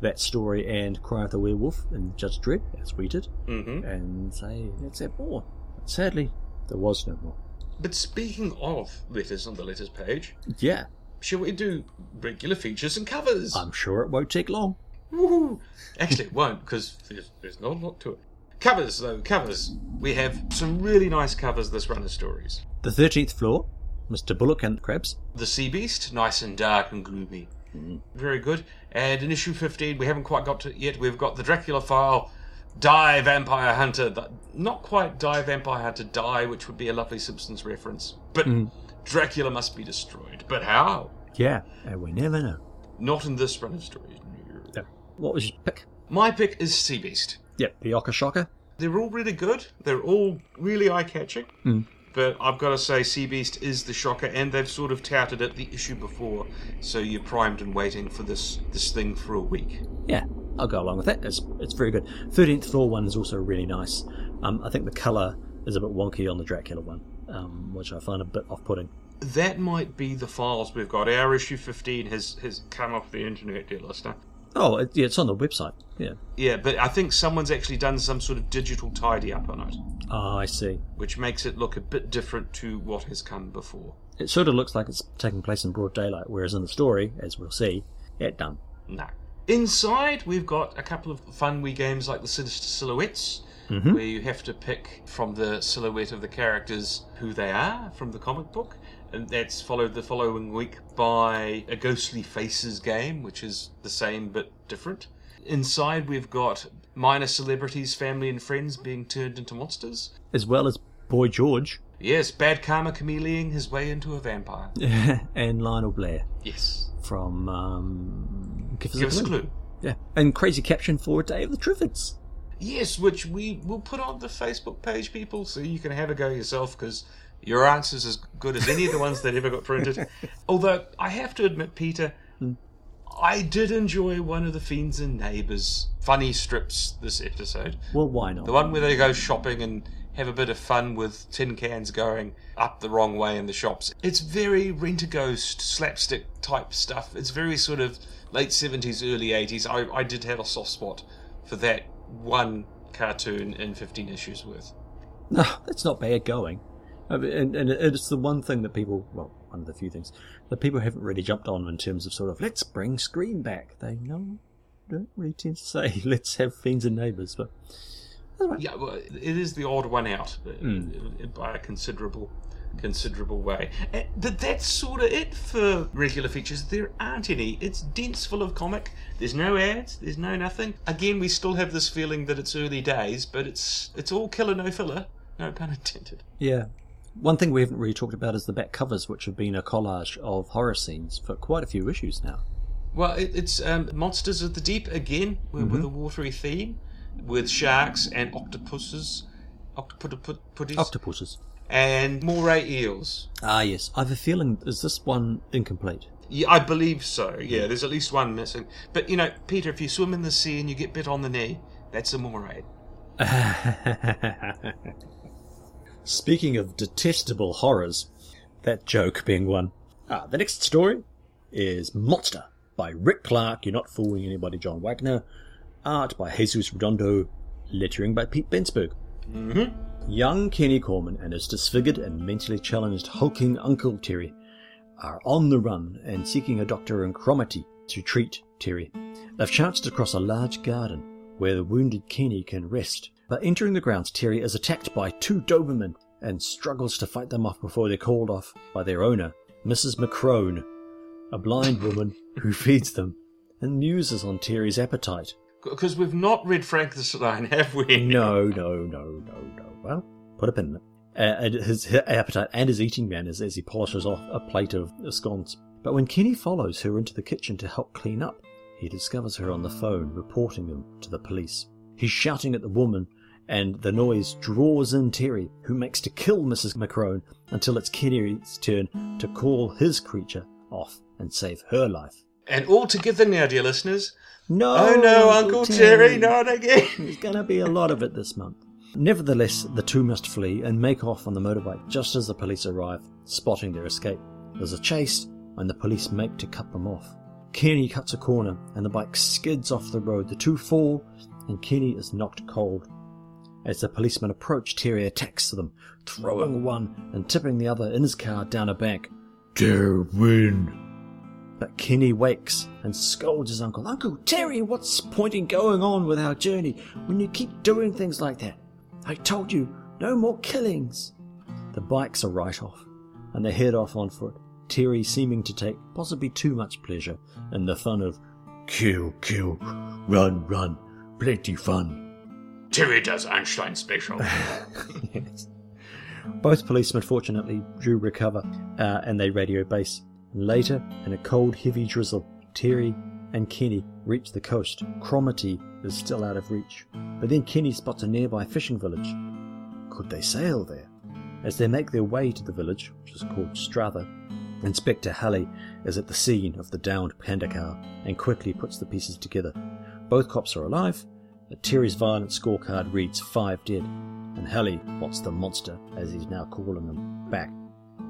that story and Cry of the Werewolf and Judge Dredd, as we did, Mm-hmm. and say, let's have more. Sadly, there was no more. But speaking of letters on the letters page, Yeah, shall we do regular features and covers? I'm sure it won't take long. Woohoo! Actually, it won't because there's, there's not a lot to it. Covers, though, covers. We have some really nice covers this run of stories. The 13th floor, Mr. Bullock and the Crabs. The Sea Beast, nice and dark and gloomy. Mm-hmm. Very good. And in issue 15, we haven't quite got to it yet. We've got the Dracula file, Die Vampire Hunter. The- Not quite Die Vampire Hunter Die, which would be a lovely Simpsons reference. But mm. Dracula must be destroyed. But how? Yeah, and we never know. Not in this run of stories. Yeah. What was your pick? My pick is Sea Beast. Yep, the Ocker Shocker. They're all really good. They're all really eye catching. But I've got to say, Sea Beast is the shocker, and they've sort of touted it the issue before, so you're primed and waiting for this this thing for a week. Yeah, I'll go along with that. It's it's very good. Thirteenth floor one is also really nice. Um, I think the colour is a bit wonky on the Dracula one, um, which I find a bit off-putting. That might be the files we've got. Our issue 15 has has come off the internet, dear listener. Oh, it, yeah, it's on the website. Yeah. Yeah, but I think someone's actually done some sort of digital tidy up on it, Ah, I see. which makes it look a bit different to what has come before. It sort of looks like it's taking place in broad daylight, whereas in the story, as we'll see, it done. No. Inside, we've got a couple of fun wee games like the Sinister Silhouettes, where you have to pick from the silhouette of the characters who they are from the comic book. And that's followed the following week by a Ghostly Faces game, which is the same but different. Inside, we've got minor celebrities, family, and friends being turned into monsters. As well as Boy George Yes, Bad Karma chameleoning his way into a vampire. [laughs] and Lionel Blair Yes. from um, Give Us, Give a, us a clue. clue. Yeah, and crazy caption for a Day of the Triffids. Yes, which we will put on the Facebook page, people, so you can have a go yourself because your answer's as good as any of the ones that ever got printed. [laughs] Although I have to admit, Peter, hmm. I did enjoy one of the Fiends and Neighbours funny strips this episode. Well, why not? The one where they go shopping and have a bit of fun with tin cans going up the wrong way in the shops. It's very rent a ghost, slapstick type stuff. It's very sort of late 70s, early 80s. I, I did have a soft spot for that one cartoon in 15 issues worth. No, that's not bad going. And, and it's the one thing that people, well, one of the few things that people haven't really jumped on in terms of sort of let's bring Scream back. They no, don't really tend to say [laughs] let's have fiends and neighbours, but Yeah, well, it is the odd one out uh, by a considerable, considerable way. Uh, But that's sort of it for regular features. There aren't any. It's dense full of comic. There's no ads. There's no nothing. Again, we still have this feeling that it's early days, but it's it's all killer no filler. No pun intended. yeah. One thing we haven't really talked about is the back covers, which have been a collage of horror scenes for quite a few issues now. Well, it, it's um, Monsters of the Deep again, with, with a watery theme, with sharks and octopuses. Octopus. Octopuses. and moray eels. Ah, yes. I have a feeling, is this one incomplete? Yeah, I believe so. Yeah, there's at least one missing. But you know, Peter, if you swim in the sea and you get bit on the knee, that's a moray. [laughs] Speaking of detestable horrors, that joke being one. Ah, the next story is Monster by Rick Clark. You're not fooling anybody, John Wagner. Art by Jesus Redondo. Lettering by Pete Bensberg. Mm-hmm. Young Kenny Corman and his disfigured and mentally challenged hulking uncle Terry are on the run and seeking a doctor in Cromarty to treat Terry. They've chanced across a large garden where the wounded Kenny can rest. But entering the grounds, Terry is attacked by two Dobermen and struggles to fight them off before they're called off by their owner, Mrs. McCrone, a blind woman who [laughs] feeds them and muses on Terry's appetite. Because we've not read Frankenstein, [laughs] have we? No, no, no, no, no. Well, put a pin in it. Uh, and his, his appetite and his eating manners as he polishes off a plate of scones. But when Kenny follows her into the kitchen to help clean up, he discovers her on the phone reporting them to the police. He's shouting at the woman, and the noise draws in Terry, who makes to kill Mrs. McCrone until it's Kenny's turn to call his creature off and save her life. And all together now, dear listeners. No, Oh no, Uncle Terry, not again. [laughs] There's going to be a lot of it this month. Nevertheless, the two must flee and make off on the motorbike just as the police arrive, spotting their escape. There's a chase, and the police make to cut them off. Kenny cuts a corner, and the bike skids off the road. The two fall, and Kenny is knocked cold. As the policemen approach, Terry attacks them, throwing one and tipping the other in his car down a bank. Derwin. But Kenny wakes and scolds his uncle. Uncle Terry, what's point in going on with our journey when you keep doing things like that? I told you, no more killings. The bikes are right off, and they head off on foot, Terry seeming to take possibly too much pleasure in the fun of Kill, kill. Run, run. Plenty fun. Terry does Einstein special. [laughs] Yes. Both policemen fortunately do recover uh, and they radio base. Later, in a cold, heavy drizzle, Terry and Kenny reach the coast. Cromarty is still out of reach. But then Kenny spots a nearby fishing village. Could they sail there? As they make their way to the village, which is called Strather, Inspector Halley is at the scene of the downed panda car and quickly puts the pieces together. Both cops are alive. but Terry's violent scorecard reads five dead, and Halley wants the monster, as he's now calling them, back.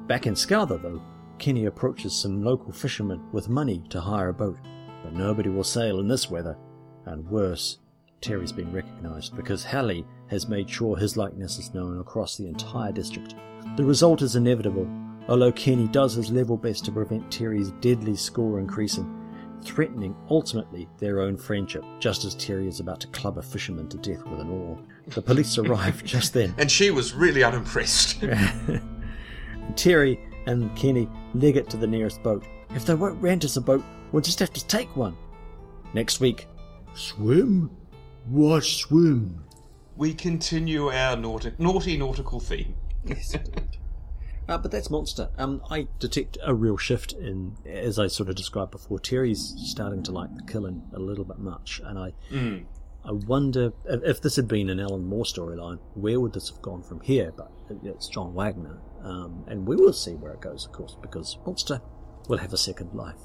Back in Scartha, though, Kenny approaches some local fishermen with money to hire a boat, but nobody will sail in this weather. And worse, Terry's been recognised because Halley has made sure his likeness is known across the entire district. The result is inevitable, although Kenny does his level best to prevent Terry's deadly score increasing, threatening ultimately their own friendship, just as Terry is about to club a fisherman to death with an oar. The police arrive just then. [laughs] and she was really unimpressed. [laughs] Terry and Kenny leg it to the nearest boat. If they won't rent us a boat, we'll just have to take one. Next week, Swim? What swim? we continue our nautic, naughty nautical theme. Uh, but that's Monster. Um, I detect a real shift in, as I sort of described before. Terry's starting to like the killing a little bit much, and I, I wonder if, if this had been an Alan Moore storyline, where would this have gone from here? But it's John Wagner, um, and we will see where it goes, of course, because Monster will have a second life.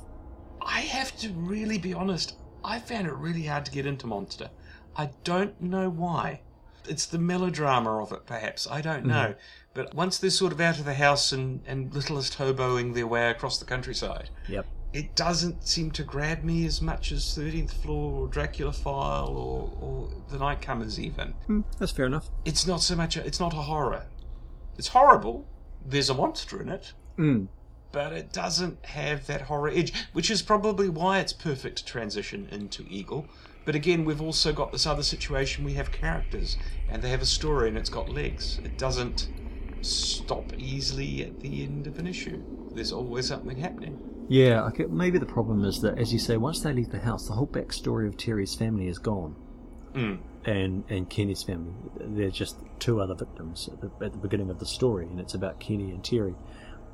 I have to really be honest. I found it really hard to get into Monster. I don't know why. It's the melodrama of it, perhaps. I don't know. But once they're sort of out of the house and, and littlest hoboing their way across the countryside, Yep. it doesn't seem to grab me as much as 13th Floor or Dracula File or, or The Nightcomers, even. Hmm, that's fair enough. It's not so much, a, it's not a horror. It's horrible. There's a monster in it. Mm. but it doesn't have that horror edge, which is probably why it's perfect transition into Eagle. But again, we've also got this other situation. We have characters, and they have a story, and it's got legs. It doesn't stop easily at the end of an issue. There's always something happening. Yeah, okay, maybe the problem is that, as you say, once they leave the house, the whole backstory of Terry's family is gone. Mm. And and Kenny's family. They're just two other victims at the, at the beginning of the story, and it's about Kenny and Terry.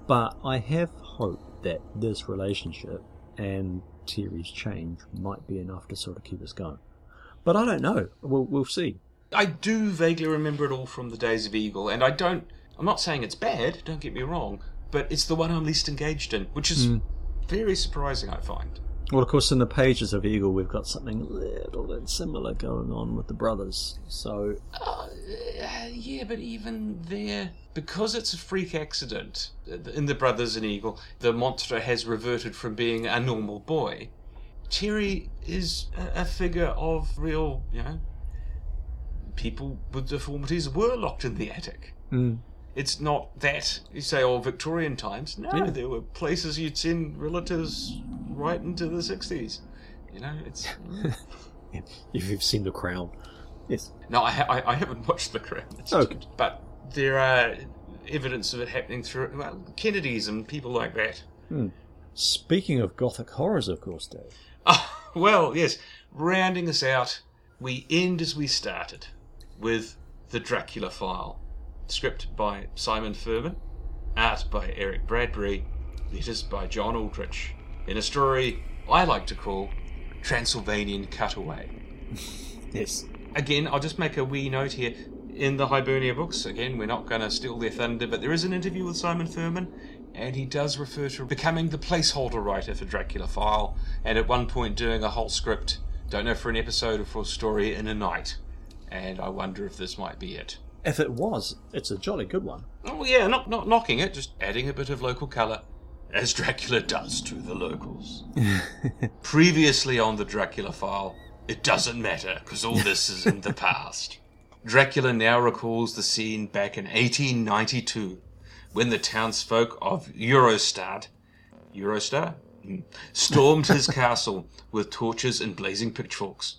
But I have hope that this relationship and Terry's change might be enough to sort of keep us going. But I don't know. We'll, we'll see. I do vaguely remember it all from the days of Eagle, and I don't I'm not saying it's bad, don't get me wrong, but it's the one I'm least engaged in, which is very surprising, I find. Well, of course, in the pages of Eagle, we've got something a little bit similar going on with the brothers. So, Uh, yeah, but even there, because it's a freak accident uh, in the Brothers and Eagle, the monster has reverted from being a normal boy. Terry is a, a figure of real, you know, people with deformities were locked in the attic. mm, It's not that you say, oh, Victorian times. No, Yeah. there were places you'd send relatives right into the 60s. You know, it's. [laughs] if you've seen The Crown, yes. No, I, ha- I, I haven't watched The Crown. It's- Okay. But there are evidence of it happening through well, Kennedys and people like that. Speaking of gothic horrors, of course, Dave. [laughs] Ah, well, yes. Rounding us out, we end as we started with The Dracula File. Script by Simon Furman, art by Eric Bradbury, letters by John Aldrich. In a story I like to call Transylvanian Cutaway. [laughs] Yes. Again, I'll just make a wee note here. In the Hibernia books, again, we're not going to steal their thunder, but there is an interview with Simon Furman, and he does refer to becoming the placeholder writer for Dracula File, and at one point doing a whole script, don't know for an episode or for a story in a night. And I wonder if this might be it. If it was, it's a jolly good one. Oh yeah, not not knocking it, just adding a bit of local colour, as Dracula does to the locals. [laughs] Previously on the Dracula file, it doesn't matter because all this is in the past. Dracula now recalls the scene back in 1892 when the townsfolk of Eurostad, Eurostar, Hmm. stormed his [laughs] castle with torches and blazing pitchforks.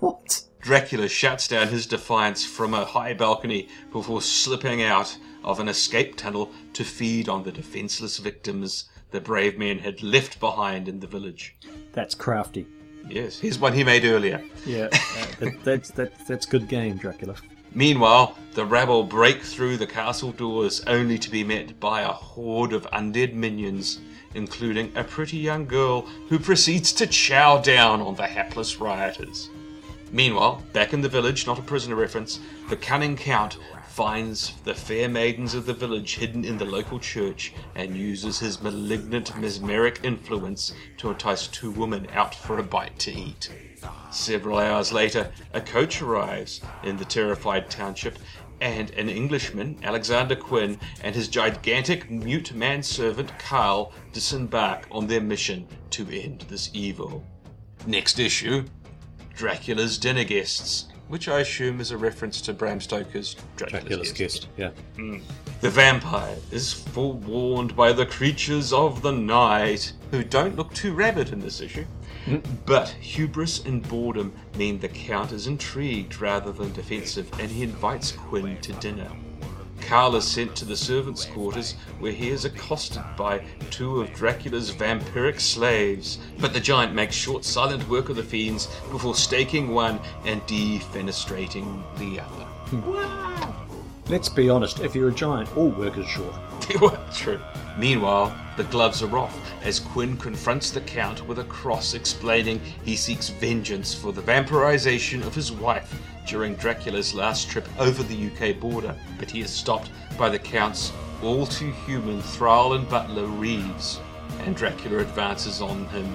What? Dracula shouts down his defiance from a high balcony before slipping out of an escape tunnel to feed on the defenseless victims the brave men had left behind in the village. That's crafty. Yes, here's one he made earlier. Yeah, uh, [laughs] that, that's that, that's good game, Dracula. Meanwhile, the rabble break through the castle doors only to be met by a horde of undead minions, including a pretty young girl who proceeds to chow down on the hapless rioters. Meanwhile, back in the village, not a prisoner reference, the cunning count finds the fair maidens of the village hidden in the local church and uses his malignant mesmeric influence to entice two women out for a bite to eat. Several hours later, a coach arrives in the terrified township, and an Englishman, Alexander Quinn, and his gigantic mute manservant Carl disembark on their mission to end this evil. Next issue Dracula's Dinner Guests, which I assume is a reference to Bram Stoker's Dracula's, Guest. yeah. Hmm. The vampire is forewarned by the creatures of the night, who don't look too rabid in this issue. Hmm. But hubris and boredom mean the Count is intrigued rather than defensive, and he invites Quinn to dinner. Carl is sent to the servants' quarters, where he is accosted by two of Dracula's vampiric slaves. But the giant makes short, silent work of the fiends before staking one and defenestrating the other. Let's be honest, if you're a giant, all work is short. [laughs] true. Meanwhile, the gloves are off as Quinn confronts the Count with a cross explaining he seeks vengeance for the vampirization of his wife during Dracula's last trip over the UK border, but he is stopped by the Count's all too human thrall and butler Reeves, and Dracula advances on him,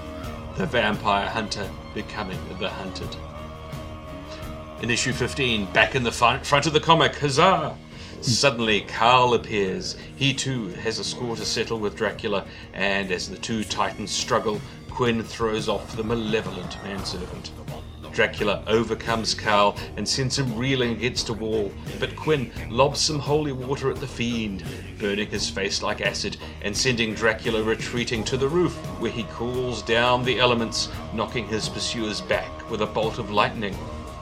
the vampire hunter becoming the hunted. In issue 15, back in the front, of the comic, huzzah! Suddenly, Carl appears. He too has a score to settle with Dracula, and as the two titans struggle, Quinn throws off the malevolent manservant. Dracula overcomes Carl and sends him reeling against a wall, but Quinn lobs some holy water at the fiend, burning his face like acid and sending Dracula retreating to the roof, where he calls down the elements, knocking his pursuers back with a bolt of lightning.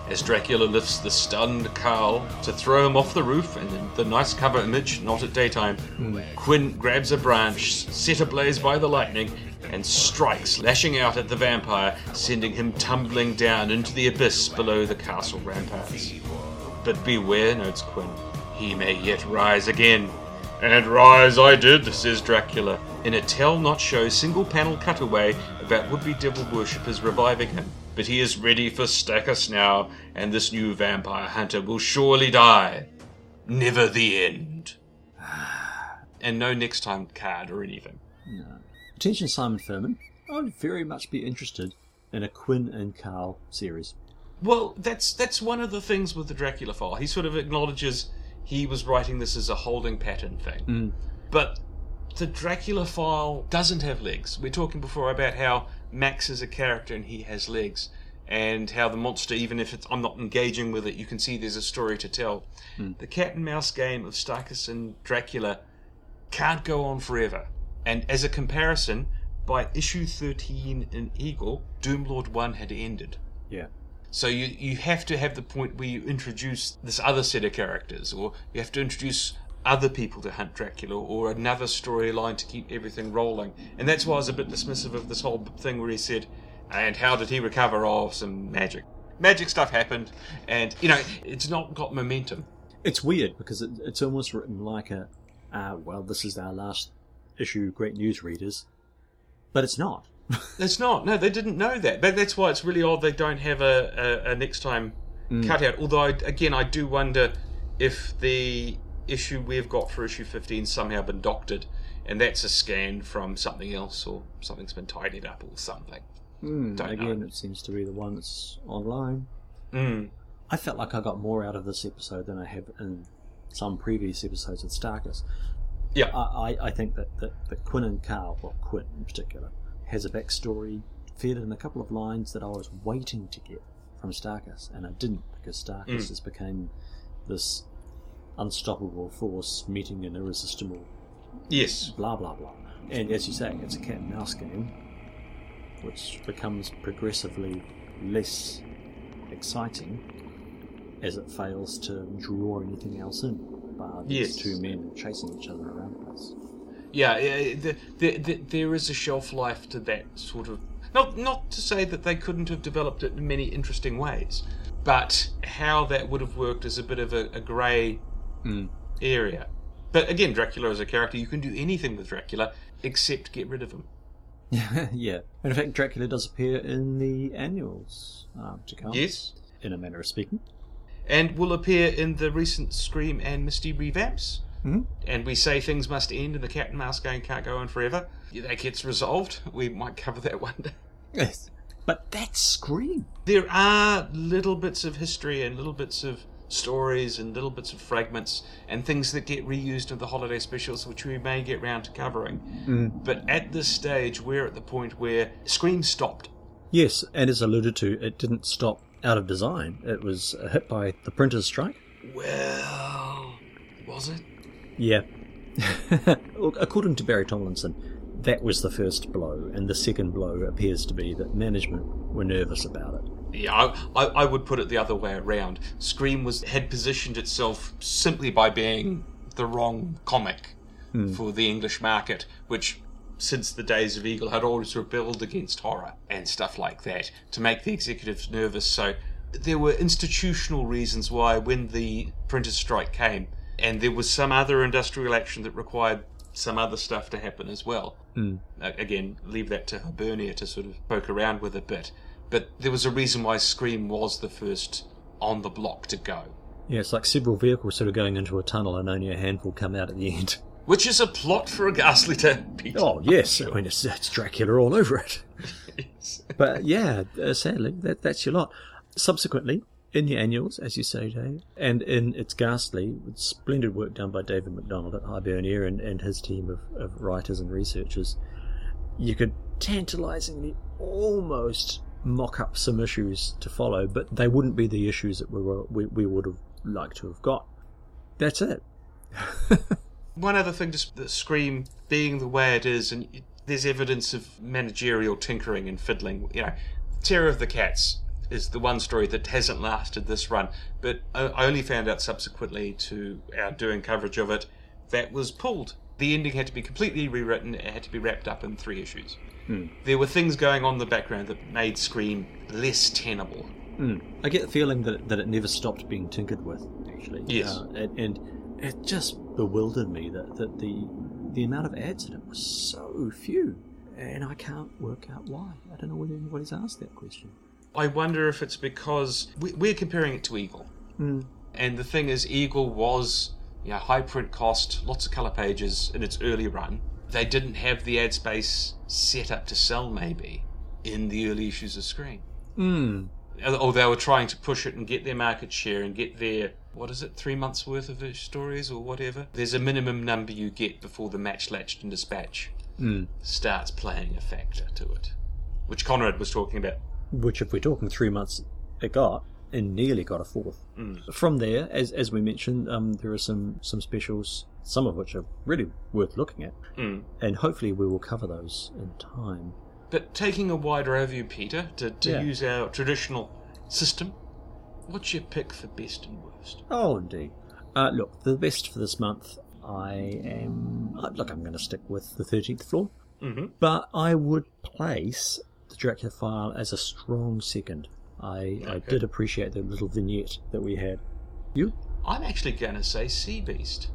As Dracula lifts the stunned Carl to throw him off the roof, and in the nice cover image, not at daytime, hmm. Quinn grabs a branch set ablaze by the lightning and strikes, lashing out at the vampire, sending him tumbling down into the abyss below the castle ramparts. But beware, notes Quinn, he may yet rise again. And rise I did, says Dracula, in a tell not show single panel cutaway about would be devil worshippers reviving him. But he is ready for Stachys now, and this new vampire hunter will surely die. never the end. [sighs] and no next time card or anything. Attention, Simon Furman. I would very much be interested in a Quinn and Carl series. Well, that's that's one of the things with the Dracula file. He sort of acknowledges he was writing this as a holding pattern thing. Mm. But the Dracula file doesn't have legs. We're talking before about how Max is a character and he has legs, and how the monster, even if it's, I'm not engaging with it, you can see there's a story to tell. Hmm. The cat and mouse game of Starkus and Dracula can't go on forever. And as a comparison, by issue 13 in Eagle, Doomlord 1 had ended. Yeah. So you you have to have the point where you introduce this other set of characters, or you have to introduce other people to hunt Dracula, or another storyline to keep everything rolling. And that's why I was a bit dismissive of this whole thing where he said, "And how did he recover? Oh, some magic. Magic stuff happened, and you know it's not got momentum." It's weird because it, it's almost written like a, uh, well, this is our last issue, great news readers. But it's not. [laughs] It's not. No, they didn't know that. But that's why it's really odd they don't have a, a, a next time cutout. Although, I, again, I do wonder if the issue we've got for issue 15 somehow been doctored, and that's a scan from something else, or something's been tidied up, or something. Don't Again, know. it seems to be the one that's online. Mm. I felt like I got more out of this episode than I have in some previous episodes of Starkus. Yeah. I, I, I think that, that, that Quinn and Carl, well, Quinn in particular, has a backstory fed in a couple of lines that I was waiting to get from Starkus, and I didn't because Starkus Mm. has become this unstoppable force meeting an irresistible Yes. blah blah blah. And as you say, it's a cat and mouse game, which becomes progressively less exciting as it fails to draw anything else in. Bar these Yes. two men chasing each other around the place. Yeah, yeah, the, the, the, there is a shelf life to that sort of. Not, not to say that they couldn't have developed it in many interesting ways, but how that would have worked is a bit of a, a grey area. But again, Dracula as a character, you can do anything with Dracula except get rid of him. [laughs] yeah. And in fact, Dracula does appear in the annuals um, to come. Yes. In a manner of speaking. And will appear in the recent Scream and Misty revamps. Mhm. And we say things must end and the cat and mouse game can't go on forever. Yeah, that gets resolved. We might cover that one day. Yes. But that's Scream. there are little bits of history and little bits of stories and little bits of fragments and things that get reused in the holiday specials, which we may get round to covering. Mm. But at this stage, we're at the point where Scream stopped. Yes, and as alluded to, it didn't stop out of design. It was hit by the printer's strike. Well, was it? Yeah. [laughs] According to Barry Tomlinson, that was the first blow, and the second blow appears to be that management were nervous about it. Yeah, I, I, I would put it the other way around. Scream was had positioned itself simply by being the wrong comic for the English market, which since the days of Eagle had always rebelled against horror and stuff like that to make the executives nervous. So there were institutional reasons why when the printers strike came, and there was some other industrial action that required some other stuff to happen as well. Uh, again, leave that to Hibernia to sort of poke around with a bit. But there was a reason why Scream was the first on the block to go, Yeah, it's like several vehicles sort of going into a tunnel and only a handful come out at the end. which is a plot for a ghastly tale. [laughs] Oh, yes. I mean, it's, it's Dracula all over it. Yes. But yeah, uh, sadly, that, that's your lot. Subsequently, in the annuals, as you say, Dave, and in It's Ghastly, with splendid work done by David McDonald at Hibernia and, and his team of, of writers and researchers, you could tantalizingly almost mock up some issues to follow, but they wouldn't be the issues that we, were, we, we would have liked to have got. That's it. [laughs] One other thing, just the Scream being the way it is, and there's evidence of managerial tinkering and fiddling. You know, Terror of the Cats is the one story that hasn't lasted this run, but I only found out subsequently to our doing coverage of it that was pulled. The ending had to be completely rewritten. It had to be wrapped up in three issues. Hmm. There were things going on in the background that made Scream less tenable. Hmm. I get the feeling that it, that it never stopped being tinkered with, actually. Yes. Uh, and, and it just bewildered me that, that the the amount of ads in it was so few, and I can't work out why. I don't know whether anybody's asked that question. I wonder if it's because we, we're comparing it to Eagle. Hmm. And the thing is, Eagle was yeah, high print cost, lots of color pages in its early run. They didn't have the ad space set up to sell, maybe, in the early issues of Scream. Hmm. Or they were trying to push it and get their market share and get their, what is it, three months worth of stories or whatever. There's a minimum number you get before the match latched and dispatch starts playing a factor to it, which Conrad was talking about. which if we're talking three months it got and nearly got a fourth from there as as we mentioned um, there are some some specials some of which are really worth looking at. And hopefully we will cover those in time. But taking a wider overview, Peter, to, to Yeah. use our traditional system, what's your pick for best and worst? oh indeed. Uh, look the best for this month i am uh, look i'm going to stick with the 13th floor. Mhm. but i would place the dracula file as a strong second. I i did appreciate the little vignette that we had. You? I'm actually going to say Sea Beast.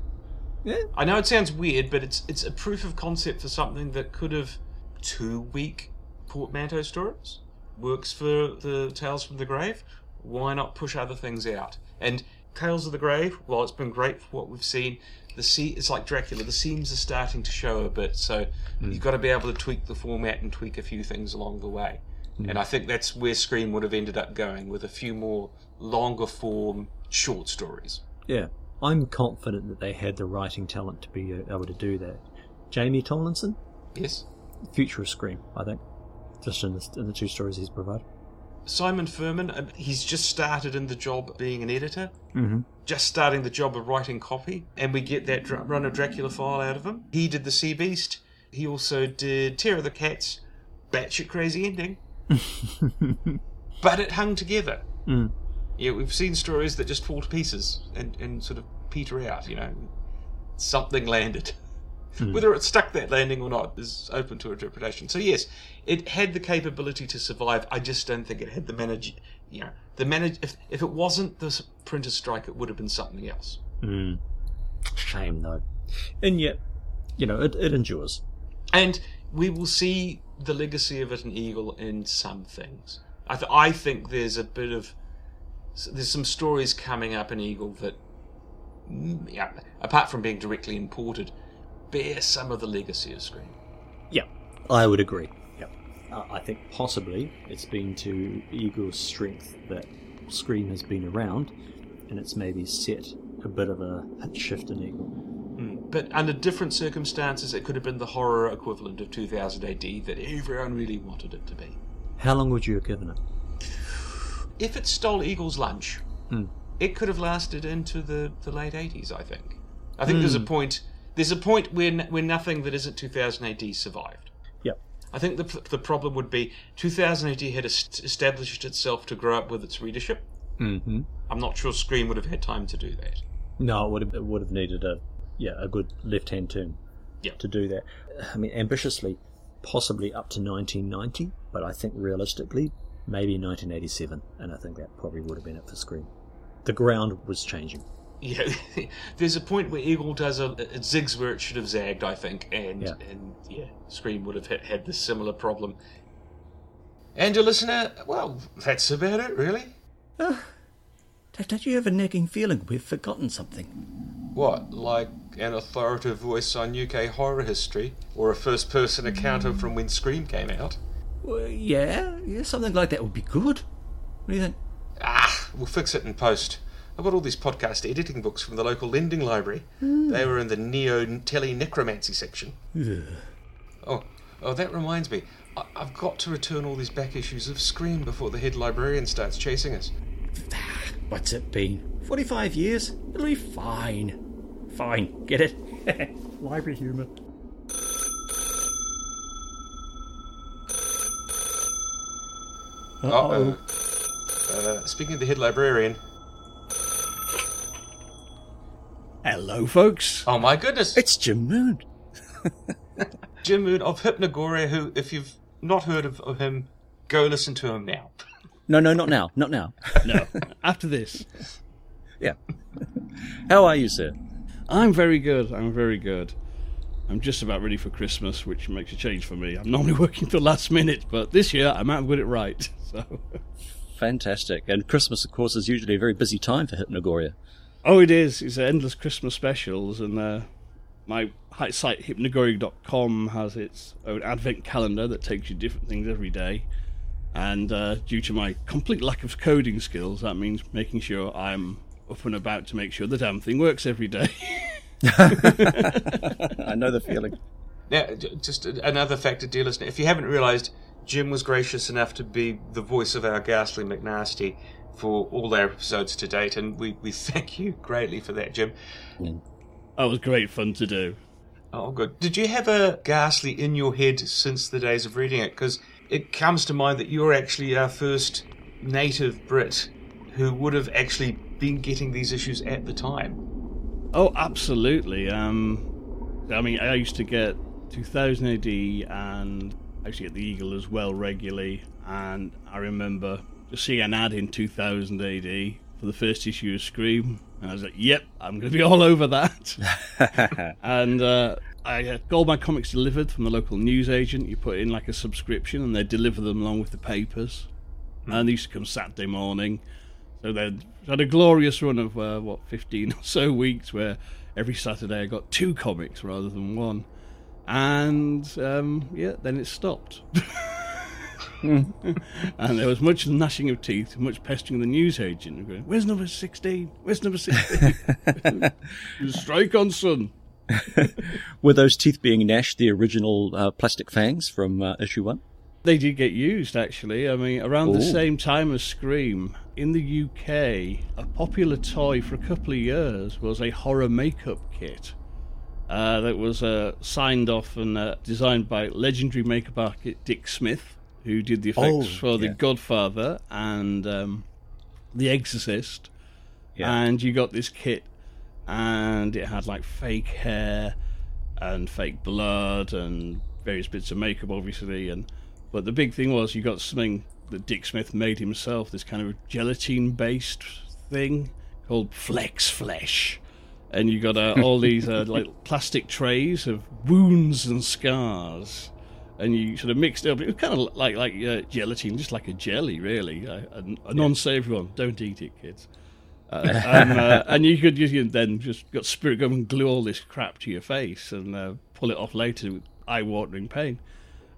Yeah I know it sounds weird, but it's it's a proof of concept for something that could have two week portmanteau stories. Works for the Tales from the Grave. Why not push other things out? And Tales of the Grave, while it's been great for what we've seen, the sea it's like Dracula. The seams are starting to show a bit, so hmm. you've got to be able to tweak the format and tweak a few things along the way. Hmm. And I think that's where Scream would have ended up going with a few more longer form short stories. Yeah, I'm confident that they had the writing talent to be uh, able to do that. Jamie Tomlinson, Yes. future of Scream, I think, just in the, in the two stories he's provided. Simon Furman, uh, he's just started in the job being an editor, Mm-hmm. just starting the job of writing copy, and we get that run of Dracula file out of him. He did The Sea Beast. He also did Terror of the Cats, batshit crazy ending. [laughs] but it hung together. Mm. Yeah, we've seen stories that just fall to pieces and, and sort of peter out, you know. Something landed. Whether it stuck that landing or not is open to interpretation. So yes, it had the capability to survive. I just don't think it had the manage. You know, the manage. If if it wasn't the printer strike, it would have been something else. Mm. Shame though, and yet, you know, it, it endures. And we will see the legacy of it in Eagle in some things. I, th- I think there's a bit of there's some stories coming up in Eagle that, mm, yeah, apart from being directly imported, bear some of the legacy of Scream. Yeah, I would agree. Yeah, uh, I think possibly it's been to Eagle's strength that Scream has been around, and it's maybe set a bit of a shift in Eagle. But under different circumstances, it could have been the horror equivalent of 2000 AD that everyone really wanted it to be. How long would you have given it? If it stole Eagle's lunch, Hmm. it could have lasted into the, the late 80s, I think. I think there's a point. There's a point where, where nothing that isn't 2000 AD survived. Yep. I think the, the problem would be 2000 AD had established itself to grow up with its readership. Mm-hmm. I'm not sure Scream would have had time to do that. No, it would have, it would have needed a yeah a good left hand turn Yeah. to do that. I mean, ambitiously, possibly up to 1990, but I think realistically, maybe 1987, and I think that probably would have been it for Scream. The ground was changing. Yeah, [laughs] there's a point where Eagle does a it zigs where it should have zagged, I think, and Yeah. and yeah, Scream would have had, had this similar problem. And your listener, well, that's about it, really. Ah, don't you have a nagging feeling we've forgotten something? What, like an authoritative voice on UK horror history, or a first-person account of from when Scream came out? Well, yeah, yeah, something like that would be good. What do you think? Ah, we'll fix it in post. I've got all these podcast editing books from the local lending library. They were in the neo tele necromancy section. Oh, oh, that reminds me. I- I've got to return all these back issues of Scream before the head librarian starts chasing us. [sighs] What's it been? 45 years? It'll be fine. Fine, get it? [laughs] Library humour. Uh-oh. Uh, speaking of the head librarian. Hello, folks. Oh my goodness! It's Jim Moon. [laughs] Jim Moon of Hypnogoria, who, if you've not heard of, of him, go listen to him now. No, no, not now, not now. [laughs] No, [laughs] after this. Yeah. How are you, sir? I'm very good. I'm very good. I'm just about ready for Christmas, which makes a change for me. I'm normally [laughs] working till last minute, but this year I might have got it right. [laughs] So, Fantastic. And Christmas, of course, is usually a very busy time for Hypnogoria. Oh, it is. It's endless Christmas specials, and uh, my site hypnogoria.com has its own advent calendar that takes you different things every day. And uh, due to my complete lack of coding skills, that means making sure I'm up and about to make sure the damn thing works every day. [laughs] [laughs] I know the feeling. Now, just a- another factor, dear listener. If you haven't realised, Jim was gracious enough to be the voice of our ghastly McNasty for all our episodes to date, and we, we thank you greatly for that, Jim. that was great fun to do. Oh, good. Did you have a ghastly in your head since the days of reading it? Because it comes to mind that you're actually our first native Brit who would have actually been getting these issues at the time. Oh, absolutely. Um, I mean, I used to get 2000 AD and actually used get the Eagle as well regularly. And I remember just seeing an ad in 2000 AD for the first issue of Scream. And I was like, yep, I'm going to be all over that. [laughs] and uh, I got all my comics delivered from the local newsagent. You put in like a subscription and they deliver them along with the papers. And they used to come Saturday morning. So they had a glorious run of uh, what fifteen or so weeks where every Saturday I got two comics rather than one, and um, yeah, then it stopped. [laughs] and there was much gnashing of teeth, much pestering of the newsagent, going, "Where's number sixteen? Where's number 16? [laughs] [laughs] Strike on, son." Were those teeth being gnashed the original uh, plastic fangs from uh, issue one? They did get used, actually. I mean, around the same time as Scream, in the UK, a popular toy for a couple of years was a horror makeup kit uh, that was uh, signed off and uh, designed by legendary makeup artist Dick Smith, who did the effects Oh, for The. Godfather and um, The Exorcist. Yeah. And you got this kit, and it had like fake hair and fake blood and various bits of makeup, obviously. And but the big thing was you got something that Dick Smith made himself, this kind of gelatine-based thing called Flex Flesh, and you got uh, all these uh, like [laughs] plastic trays of wounds and scars. And you sort of mixed it up. It was kind of like like uh, gelatin, just like a jelly, really. Uh, a, a non-savoury one. Don't eat it, kids. Uh, and, uh, [laughs] and you could you then just got spirit gum and glue all this crap to your face and uh, pull it off later with eye-watering pain.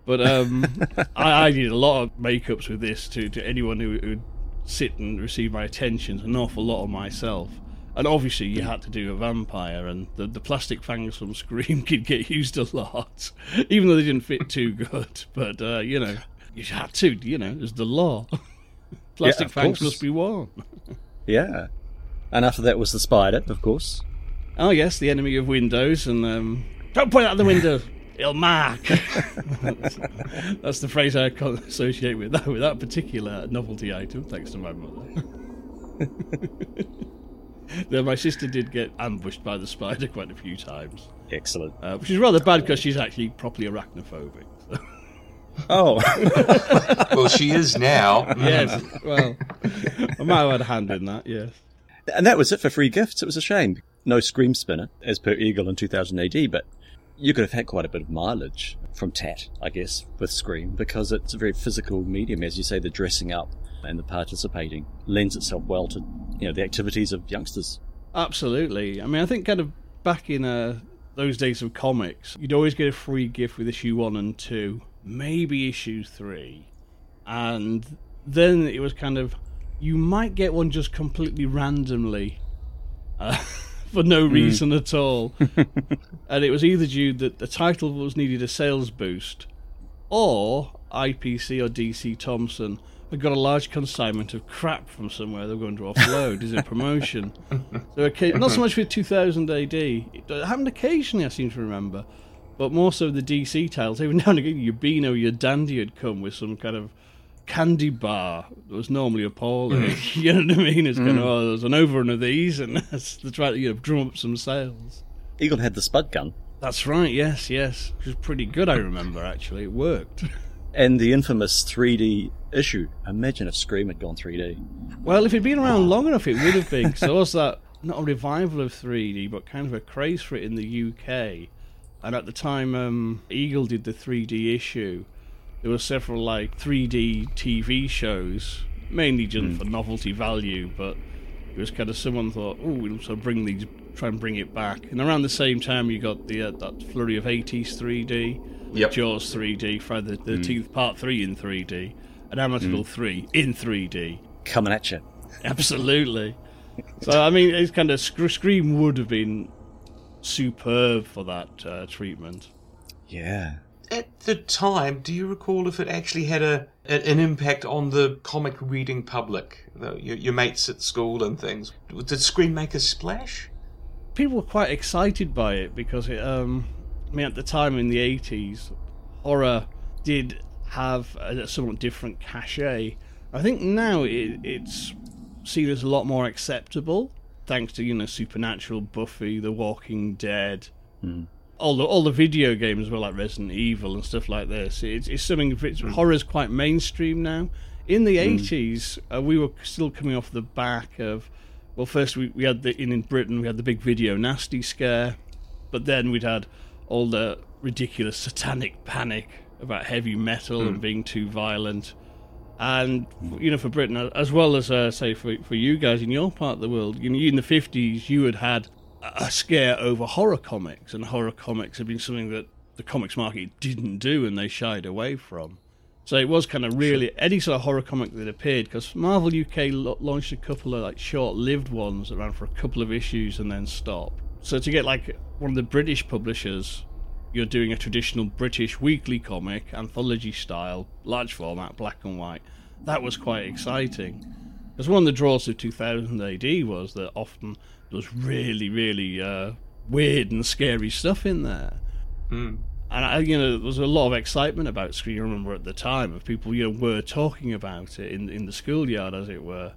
But um, [laughs] I, I did a lot of makeups with this to, to anyone who would sit and receive my attention, an awful lot of myself. And obviously, you had to do a vampire, and the, the plastic fangs from [laughs] Scream could get used a lot, even though they didn't fit too good. [laughs] But uh, you know, you had to. You know, it's the law. plastic of fangs course. must be worn. Yeah. And after that was the spider, of course. Oh yes, the enemy of windows, and um, don't point out the window. It'll mark. that's, [laughs] that's the phrase I co- associate with that with that particular novelty item. Thanks to my mother. [laughs] Though my sister did get ambushed by the spider quite a few times, Excellent. uh, which is rather bad because she's actually properly arachnophobic. so- Oh, [laughs] Well, she is now. yes, well, I might have had a hand in that. Yes. and that was it for free gifts. It was a shame. No Scream Spinner, as per Eagle in 2000 AD, but you could have had quite a bit of mileage from Tat, I guess, with Scream, because it's a very physical medium. As you say, the dressing up and the participating lends itself well to you know the activities of youngsters. Absolutely. I mean, I think kind of back in uh, those days of comics, you'd always get a free gift with issue one and two, maybe issue three, and then it was kind of you might get one just completely randomly. Uh, [laughs] for no hmm. reason at all, [laughs] and it was either due that the title was needed a sales boost, or IPC or DC Thomson had got a large consignment of crap from somewhere they were going to offload as a promotion. So occa- not so much with 2000 AD. It happened occasionally, I seem to remember, but more so the DC titles. Every [laughs] now and again, your Beano, your Dandy had come with some kind of candy bar that was normally appalling. [laughs] you know what I mean? It's kind of oh, there's an overrun of these, and [laughs] that's to try to you know, drum up some sales. Eagle had the Spud gun That's right. Yes, yes. Which was pretty good. I remember actually. It worked. [laughs] and the infamous 3D issue. Imagine if Scream had gone 3D. Well, if it'd been around long enough, it would have been. Because there was that not a revival of 3D, but kind of a craze for it in the UK. And at the time, um, Eagle did the 3D issue. There were several like 3D TV shows, mainly just for novelty value, but It was kind of someone thought, oh, we'll sort of bring these, try and bring it back. And around the same time, you got the uh, that flurry of 80s 3D, Yep. Jaws 3D, Friday the 13th Part 3 in 3D, and Amityville 3 in 3D. Coming at you. Absolutely. so, I mean, it's kind of Scream would have been superb for that uh, treatment. Yeah. At the time, do you recall if it actually had a, a an impact on the comic reading public, the, your, your mates at school and things? Did Scream make a splash? people were quite excited by it because it, um, I mean, at the time in the 80s, horror did have a somewhat different cachet. I think now it, it's seen as a lot more acceptable, thanks to you know Supernatural, Buffy, The Walking Dead, all the all the video games were like Resident Evil and stuff like this. It's, it's something. It's, Horror's quite mainstream now. In the 80s, uh, we were still coming off the back of well, first we, we had the in, in Britain we had the big video nasty scare, but then we'd had all the ridiculous satanic panic about heavy metal and being too violent, and you know for Britain as well as uh, say for for you guys in your part of the world, you know, in the fifties you had had a scare over horror comics, and horror comics had been something that the comics market didn't do and they shied away from. So it was kind of really any sort of horror comic that appeared because Marvel UK launched a couple of like short-lived ones that ran for a couple of issues and then stopped. So to get like one of the British publishers, you're doing a traditional British weekly comic, anthology style, large format, black and white. That was quite exciting. Because one of the draws of 2000 AD was that often there was really, really uh, weird and scary stuff in there. And I, you know, there was a lot of excitement about Scream. I remember at the time of people, you know, were talking about it in in the schoolyard, as it were.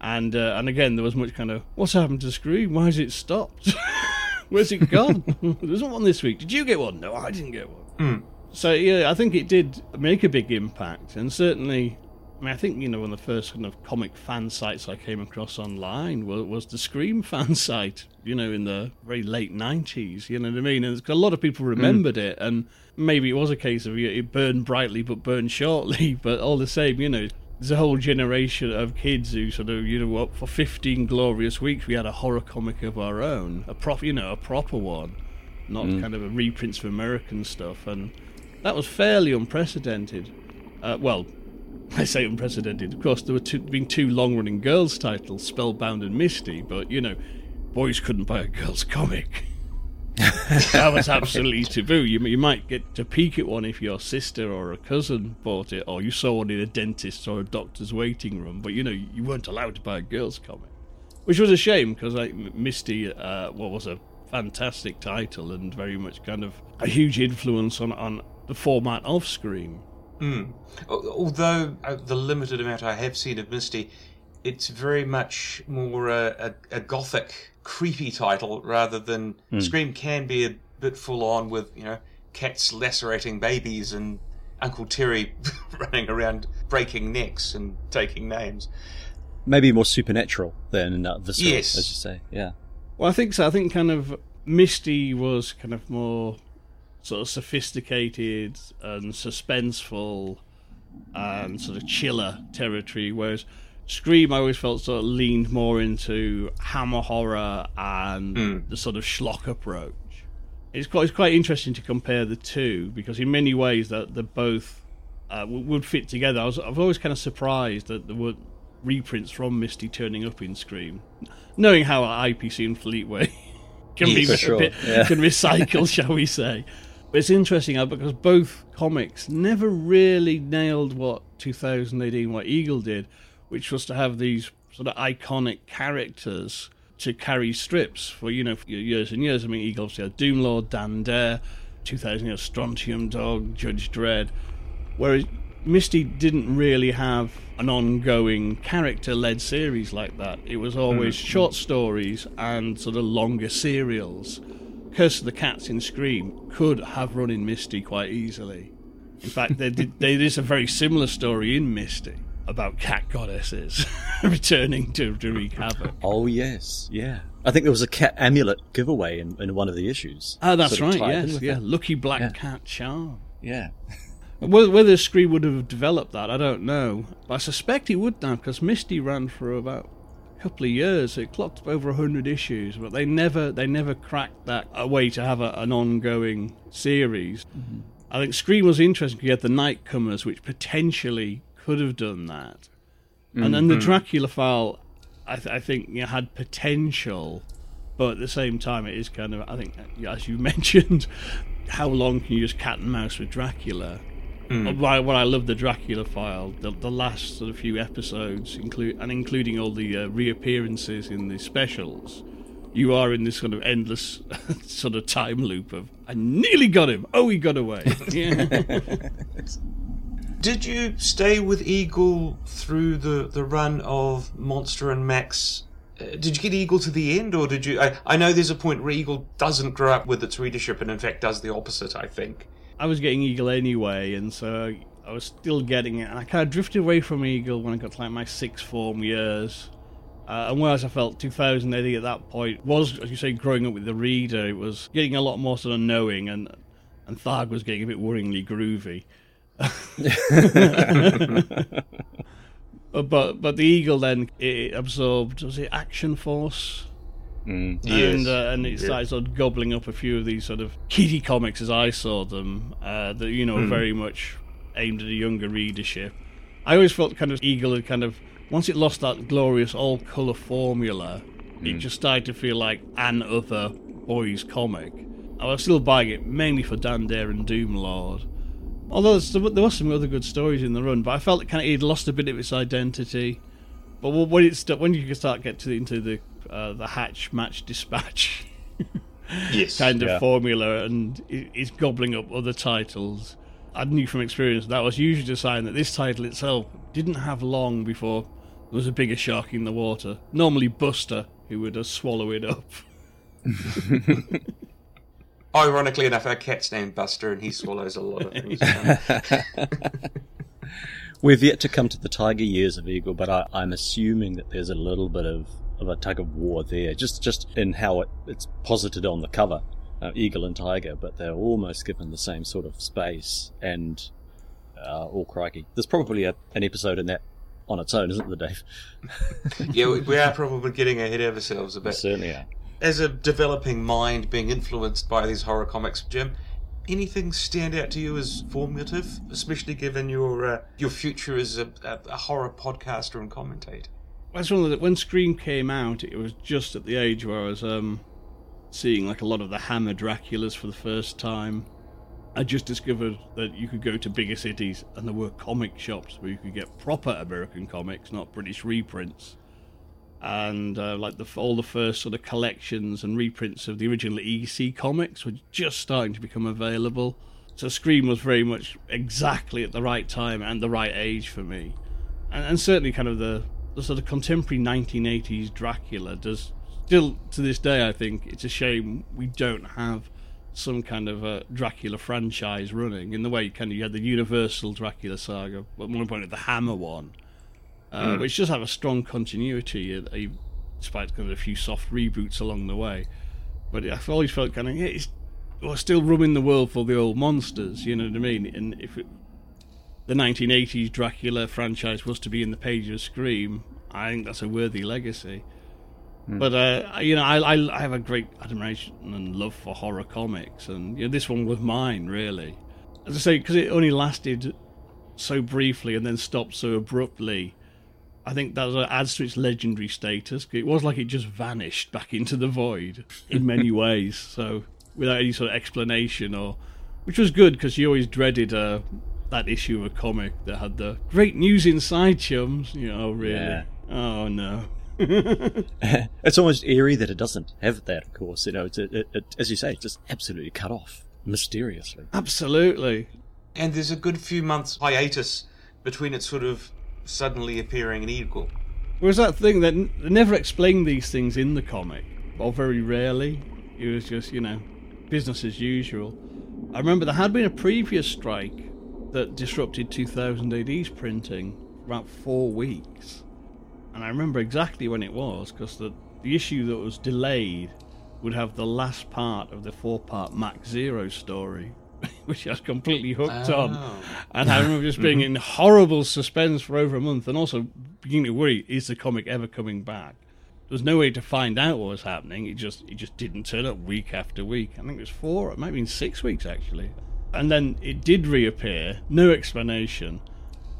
And uh, and again, there was much kind of, what's happened to Scream? Why has it stopped? [laughs] Where's it gone? [laughs] [laughs] there wasn't one this week. Did you get one? No, I didn't get one. So yeah, I think it did make a big impact, and certainly, I mean, I think you know one of the first kind of comic fan sites I came across online was, was the Scream [laughs] fan site. You know, in the very late nineties. You know what I mean? And a lot of people remembered it, and maybe it was a case of it burned brightly but burned shortly. [laughs] But all the same, you know. There's a whole generation of kids who sort of, you know, what for 15 glorious weeks we had a horror comic of our own, a prop, you know, a proper one, not kind of a reprints of American stuff, and that was fairly unprecedented. Uh, well, I say unprecedented. Of course, there were two, been two long-running girls' titles, Spellbound and Misty, but you know, boys couldn't buy a girls' comic. [laughs] that was absolutely taboo. You, you might get to peek at one if your sister or a cousin bought it, or you saw one in a dentist's or a doctor's waiting room. But you know, you weren't allowed to buy a girls' comic, which was a shame because like Misty, uh, what was a fantastic title and very much kind of a huge influence on on the format of Scream. Al- Although uh, the limited amount I have seen of Misty, it's very much more a, a, a gothic, creepy title rather than Scream can be a bit full on with you know cats lacerating babies and Uncle Terry [laughs] running around breaking necks and taking names. Maybe more supernatural than uh, visceral, Yes. as you say. Yeah. Well, I think so. I think kind of Misty was kind of more sort of sophisticated and suspenseful and sort of chiller territory, whereas Scream I always felt sort of leaned more into hammer horror and the sort of schlock approach. It's quite it's quite interesting to compare the two because in many ways that they're both uh, would fit together. I was I've always kind of surprised that there were reprints from Misty turning up in Scream, knowing how IPC and Fleetway [laughs] can be a sure, bit, yeah. can [laughs] recycle, shall we say? But it's interesting uh, because both comics never really nailed what 2018 what Eagle did, which was to have these sort of iconic characters to carry strips for you know for years and years. I mean, Eagle obviously had Doomlord, Dan Dare, 2000 you know, Strontium Dog, Judge Dredd, whereas Misty didn't really have an ongoing character-led series like that. It was always short stories and sort of longer serials. Curse of the Cats in Scream could have run in Misty quite easily. In fact, there, did, there is a very similar story in Misty about cat goddesses [laughs] returning to, to wreak havoc. Oh yes, yeah. I think there was a cat amulet giveaway in, in one of the issues. Oh, that's Sort of right. Yes, yeah. that. Lucky Black Yeah. Cat Charm. Yeah. [laughs] Whether, Scream would have developed that, I don't know. But I suspect he would now, because Misty ran for about couple of years. It clocked over hundred issues, but they never they never cracked that a way to have a, an ongoing series. Mm-hmm. I think Scream was interesting. 'cause You had the Nightcomers, which potentially could have done that, and then the mm-hmm. Dracula file, I, th- I think, you know, had potential, but at the same time, it is kind of I think, as you [laughs] mentioned, how long can you use cat and mouse with Dracula? Why what I love the Dracula file, the, the last sort of few episodes, include and including all the uh, reappearances in the specials. You are in this sort of endless [laughs] sort of time loop of I nearly got him. Oh, he got away. [laughs] [laughs] Did you stay with Eagle through the, the run of Monster and Max? Uh, did you get Eagle to the end, or did you? I, I know there's a point where Eagle doesn't grow up with its readership, and in fact does the opposite. I think. I was getting Eagle anyway, and so I was still getting it. And I kind of drifted away from Eagle when I got to like my sixth form years. Uh, and whereas I felt 2000 AD at that point was, as you say, growing up with the reader, it was getting a lot more sort of knowing, and and Tharg was getting a bit worryingly groovy. [laughs] [laughs] But but the Eagle then it absorbed was it Action Force and uh, and it started sort of gobbling up a few of these sort of kiddie comics as I saw them uh, that you know were very much aimed at a younger readership. I always felt kind of Eagle had kind of once it lost that glorious all colour formula, it just started to feel like an other boys comic. I was still buying it mainly for Dan Dare and Doomlord. Although there's- there was some other good stories in the run, but I felt it kind of it lost a bit of its identity. But when it st- when you start get to into the uh, the hatch match dispatch [laughs] Yes. kind of Yeah. formula and it- it's gobbling up other titles, I knew from experience that was usually a sign that this title itself didn't have long before there was a bigger shark in the water. Normally Buster, who would uh, swallow it up. [laughs] Ironically enough, our cat's named Buster, and he swallows a lot of things. [laughs] We've yet to come to the tiger years of Eagle, but I, I'm assuming that there's a little bit of, of a tug of war there, just just in how it, it's posited on the cover, uh, Eagle and Tiger, but they're almost given the same sort of space. And uh, oh crikey, there's probably a, an episode in that on its own, isn't there, Dave? [laughs] yeah, we, we are probably getting ahead of ourselves a bit. Certainly are. As a developing mind being influenced by these horror comics, Jim, anything stand out to you as formative, especially given your uh, your future as a, a, a horror podcaster and commentator? That's one of the, when Scream came out, it was just at the age where I was um, seeing like a lot of the Hammer Draculas for the first time. I just discovered that you could go to bigger cities and there were comic shops where you could get proper American comics, not British reprints. And uh, like the all the first sort of collections and reprints of the original EC comics were just starting to become available. So Scream was very much exactly at the right time and the right age for me and, and certainly kind of the, the sort of contemporary 1980s Dracula does still to this day I think it's a shame we don't have some kind of a Dracula franchise running in the way kind of you had the Universal Dracula saga but more importantly the Hammer one uh, which does have a strong continuity uh, uh, despite kind of a few soft reboots along the way. But I've always felt kind of yeah, it's we're still roaming the world for the old monsters you know what I mean? And if it, the 1980s Dracula franchise was to be in the pages of Scream, I think that's a worthy legacy. But uh, you know, I, I I have a great admiration and love for horror comics, and you know, this one was mine really. As I say, because it only lasted so briefly and then stopped so abruptly. I think that adds to its legendary status. It was like it just vanished back into the void in many [laughs] ways. So without any sort of explanation, or which was good because you always dreaded uh, that issue of a comic that had the great news inside, chums. You know, oh, really? Yeah. Oh no. [laughs] it's almost eerie that it doesn't have that. Of course, you know, it's, it, it, as you say, it's just absolutely cut off mysteriously. Absolutely. And there's a good few months hiatus between it sort of suddenly appearing in Eagle. Whereas that thing that n- they never explained these things in the comic, or very rarely. It was just, you know, business as usual. I remember there had been a previous strike that disrupted 2000 AD's printing for about four weeks. And I remember exactly when it was, because the, the issue that was delayed would have the last part of the four part Mach Zero story, [laughs] which I was completely hooked on. Oh. And I remember just being [laughs] mm-hmm. in horrible suspense for over a month and also beginning to worry is the comic ever coming back? there was no way to find out what was happening. It just it just didn't turn up week after week. I think it was four, it might have been six weeks actually. And then it did reappear, no explanation,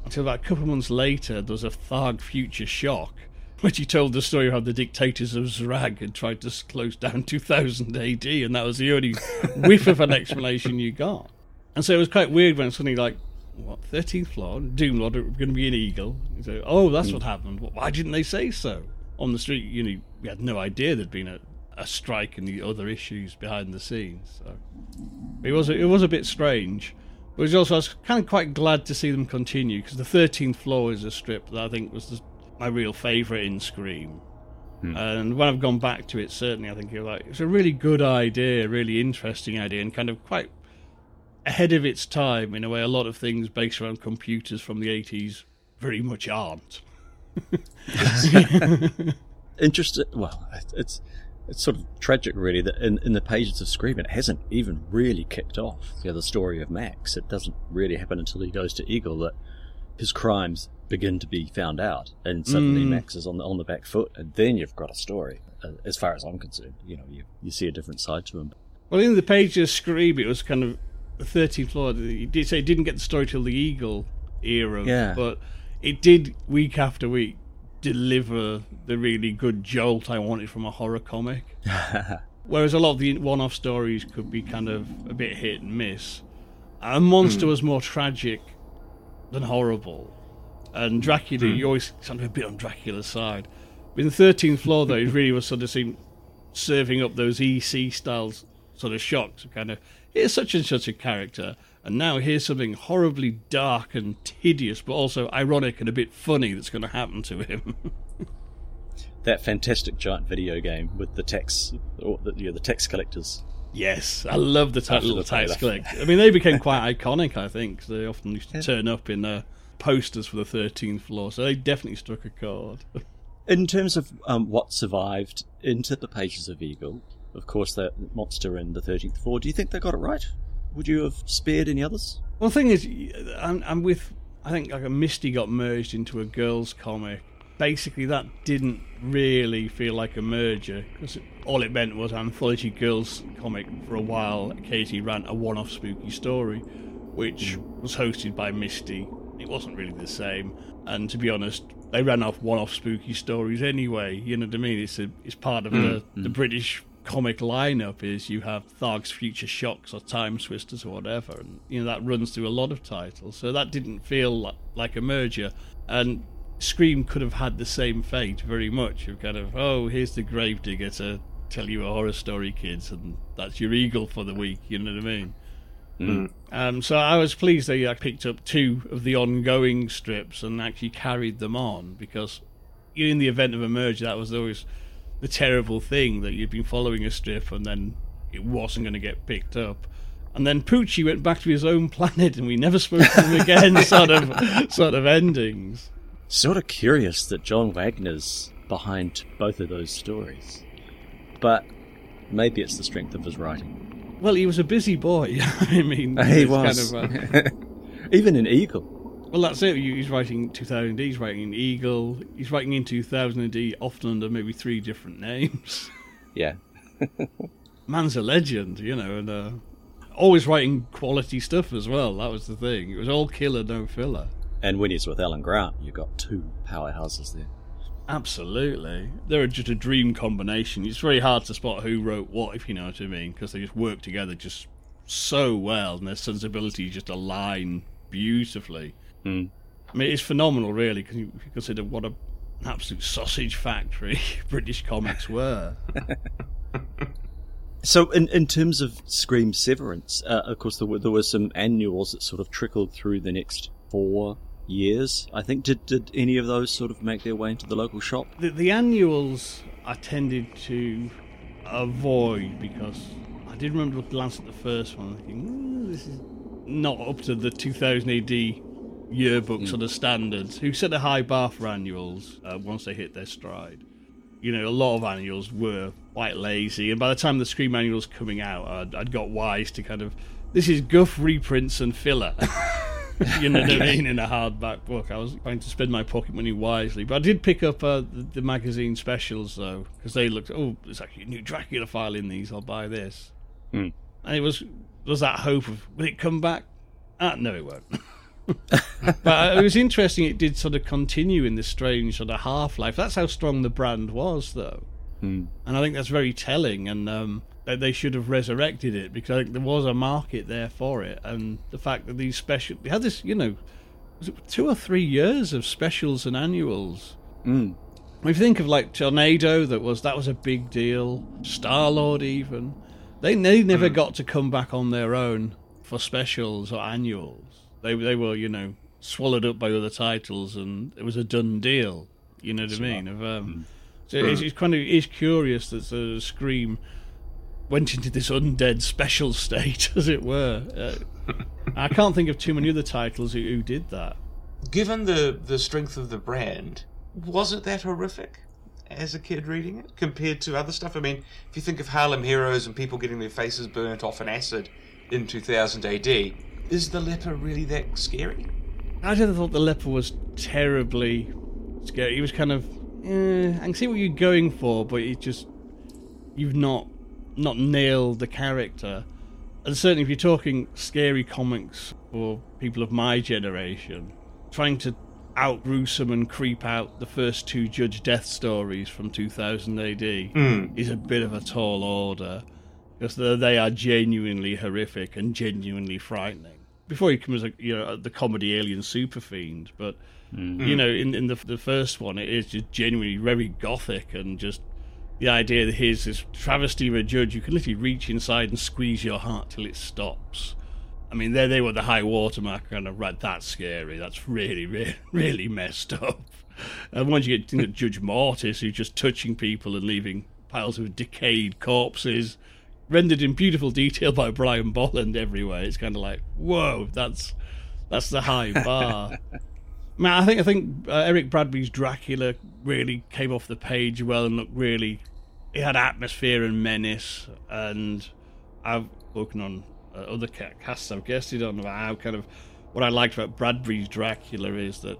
until about a couple of months later there was a Tharg future shock, [laughs] which he told the story of how the dictators of Zrag had tried to close down [laughs] 2000 AD, and that was the only [laughs] whiff of an explanation you got. And so it was quite weird when suddenly like what, 13th floor, Doomlord are going to be an eagle. Say, oh, that's hmm. what happened. Why didn't they say so? On the street, you know, we had no idea there'd been a, a strike and the other issues behind the scenes. So it was a, it was a bit strange. But it was also, I was kind of quite glad to see them continue because the 13th floor is a strip that I think was the, my real favourite in Scream. Hmm. And when I've gone back to it, certainly I think you're like, it's a really good idea, really interesting idea, and kind of quite ahead of its time in a way a lot of things based around computers from the 80s very much aren't. [laughs] [laughs] Interesting. Well, it's it's sort of tragic, really, that in, in the pages of Scream, it hasn't even really kicked off. You know, the story of Max. It doesn't really happen until he goes to Eagle that his crimes begin to be found out, and suddenly Max is on the on the back foot, and then you've got a story. uh, As far as I'm concerned, you know, you you see a different side to him. Well, in the pages of Scream, it was kind of the 13th floor. He did say didn't get the story till the Eagle era, Yeah. but it did week after week deliver the really good jolt I wanted from a horror comic. [laughs] Whereas a lot of the one-off stories could be kind of a bit hit and miss. A monster hmm. was more tragic than horrible, and Dracula hmm. you always sound a bit on Dracula's side. But in the 13th floor, though, it [laughs] really was sort of seemed serving up those EC styles sort of shocks kind of here's such and such a character, and now here's something horribly dark and hideous, but also ironic and a bit funny that's going to happen to him. [laughs] That fantastic giant video game with the tax, or the, you know, the tax collectors. yes, I love the After the little tax trailer. I mean, they became [laughs] quite iconic. I think they often used to turn up in uh, posters for the 13th floor, so they definitely struck a chord. [laughs] In terms of um, what survived into the pages of Eagle, of course, that monster in the 13th floor, do you think they got it right? Would you have spared any others? Well, the thing is, I'm, I'm with. I think like a Misty got merged into a girls' comic. Basically, that didn't really feel like a merger because all it meant was anthology girls comic for a while. Katie ran a one-off spooky story, which hmm. was hosted by Misty. It wasn't really the same, and to be honest, they ran off one-off spooky stories anyway. You know what I mean? It's a, it's part of hmm. the, the hmm. British comic lineup is you have Tharg's Future Shocks or Time Twisters or whatever, and you know that runs through a lot of titles. So that didn't feel like, like a merger, and Scream could have had the same fate very much of kind of oh here's the gravedigger to tell you a horror story, kids, and that's your eagle for the week. You know what I mean? Um, so I was pleased they uh, picked up two of the ongoing strips and actually carried them on because in the event of a merger, that was always the terrible thing that you'd been following a strip and then it wasn't going to get picked up. And then Poochie went back to his own [laughs] planet and we never spoke to him again, [laughs] sort of, sort of endings. Sort of curious that John Wagner's behind both of those stories. But maybe it's the strength of his writing. Well, he was a busy boy. [laughs] I mean, He was. Kind of, uh, Even in Eagle. Well, that's it. He's writing 2000 AD, he's writing in Eagle, he's writing in 2000 AD, often under maybe three different names. [laughs] Yeah. [laughs] Man's a legend, you know, and uh, always writing quality stuff as well. That was the thing. It was all killer, no filler. And when he's with Alan Grant, you've got two powerhouses there. Absolutely. They're just a dream combination. It's very hard to spot who wrote what, if you know what I mean, because they just work together just so well, and their sensibilities just align beautifully. Hmm. I mean, it's phenomenal, really, because you consider what a, an absolute sausage factory [laughs] British comics were. [laughs] So, in, in terms of Scream Severance, uh, of course, there were, there were some annuals that sort of trickled through the next four years. I think did did any of those sort of make their way into the local shop? The, the annuals I tended to avoid because I did remember looking glance at the first one, thinking "Hmm, this is not up to the 2000 AD yearbook sort of standards. Who set a high bar for annuals uh, once they hit their stride? You know, a lot of annuals were quite lazy, and by the time the Scream annual was coming out, I'd, I'd got wise to kind of this is guff reprints and filler. [laughs] you know what I [laughs] mean? In a hardback book, I was trying to spend my pocket money wisely. But I did pick up uh, the, the magazine specials though, because they looked. Oh, there's actually a new Dracula file in these. I'll buy this. Hmm. And it was was that hope of will it come back? Ah, no, it won't. [laughs] [laughs] but uh, it was interesting. It did sort of continue in this strange sort of half life. That's how strong the brand was, though, Hmm. and I think that's very telling. And um, that they should have resurrected it because I think there was a market there for it. And the fact that these special, they had this, you know, two or three years of specials and annuals. Mm. If you think of like Tornado, that was that was a big deal. Star Lord, even they they never got to come back on their own for specials or annuals. They they were you know swallowed up by other titles, and it was a done deal. You know what I mean? Of um, so it's, it's kind of it's curious that the Scream went into this undead special [laughs] state, as it were. Uh, I can't think of too many other titles who, who did that. Given the the strength of the brand, was it that horrific as a kid reading it compared to other stuff? I mean, if you think of Harlem Heroes and people getting their faces burnt off in acid in 2000 AD, is the leper really that scary? I just thought the leper was terribly scary. He was kind of, eh, I can see what you're going for, but it just you've not not nailed the character. And certainly, if you're talking scary comics for people of my generation, trying to out gruesome and creep out the first two Judge Death stories from 2000 AD is a bit of a tall order because they they are genuinely horrific and genuinely frightening. Before he becomes, a, you know, uh, the comedy alien super fiend, but hmm. you know, in in the the first one, it is just genuinely very gothic and just the idea that here's this travesty of a judge you can literally reach inside and squeeze your heart till it stops. I mean, there they were the high watermark kind of right. That's scary. That's really, really, [laughs] really messed up. And once you get you know, Judge Mortis, who's just touching people and leaving piles of decayed corpses, rendered in beautiful detail by Brian Bolland everywhere, it's kind of like, whoa, that's that's the high [laughs] bar. Man, I think I think uh, Eric Bradbury's Dracula really came off the page well and looked really. It had atmosphere and menace, and I've spoken on uh, other casts I've guested on about how kind of what I liked about Bradbury's Dracula is that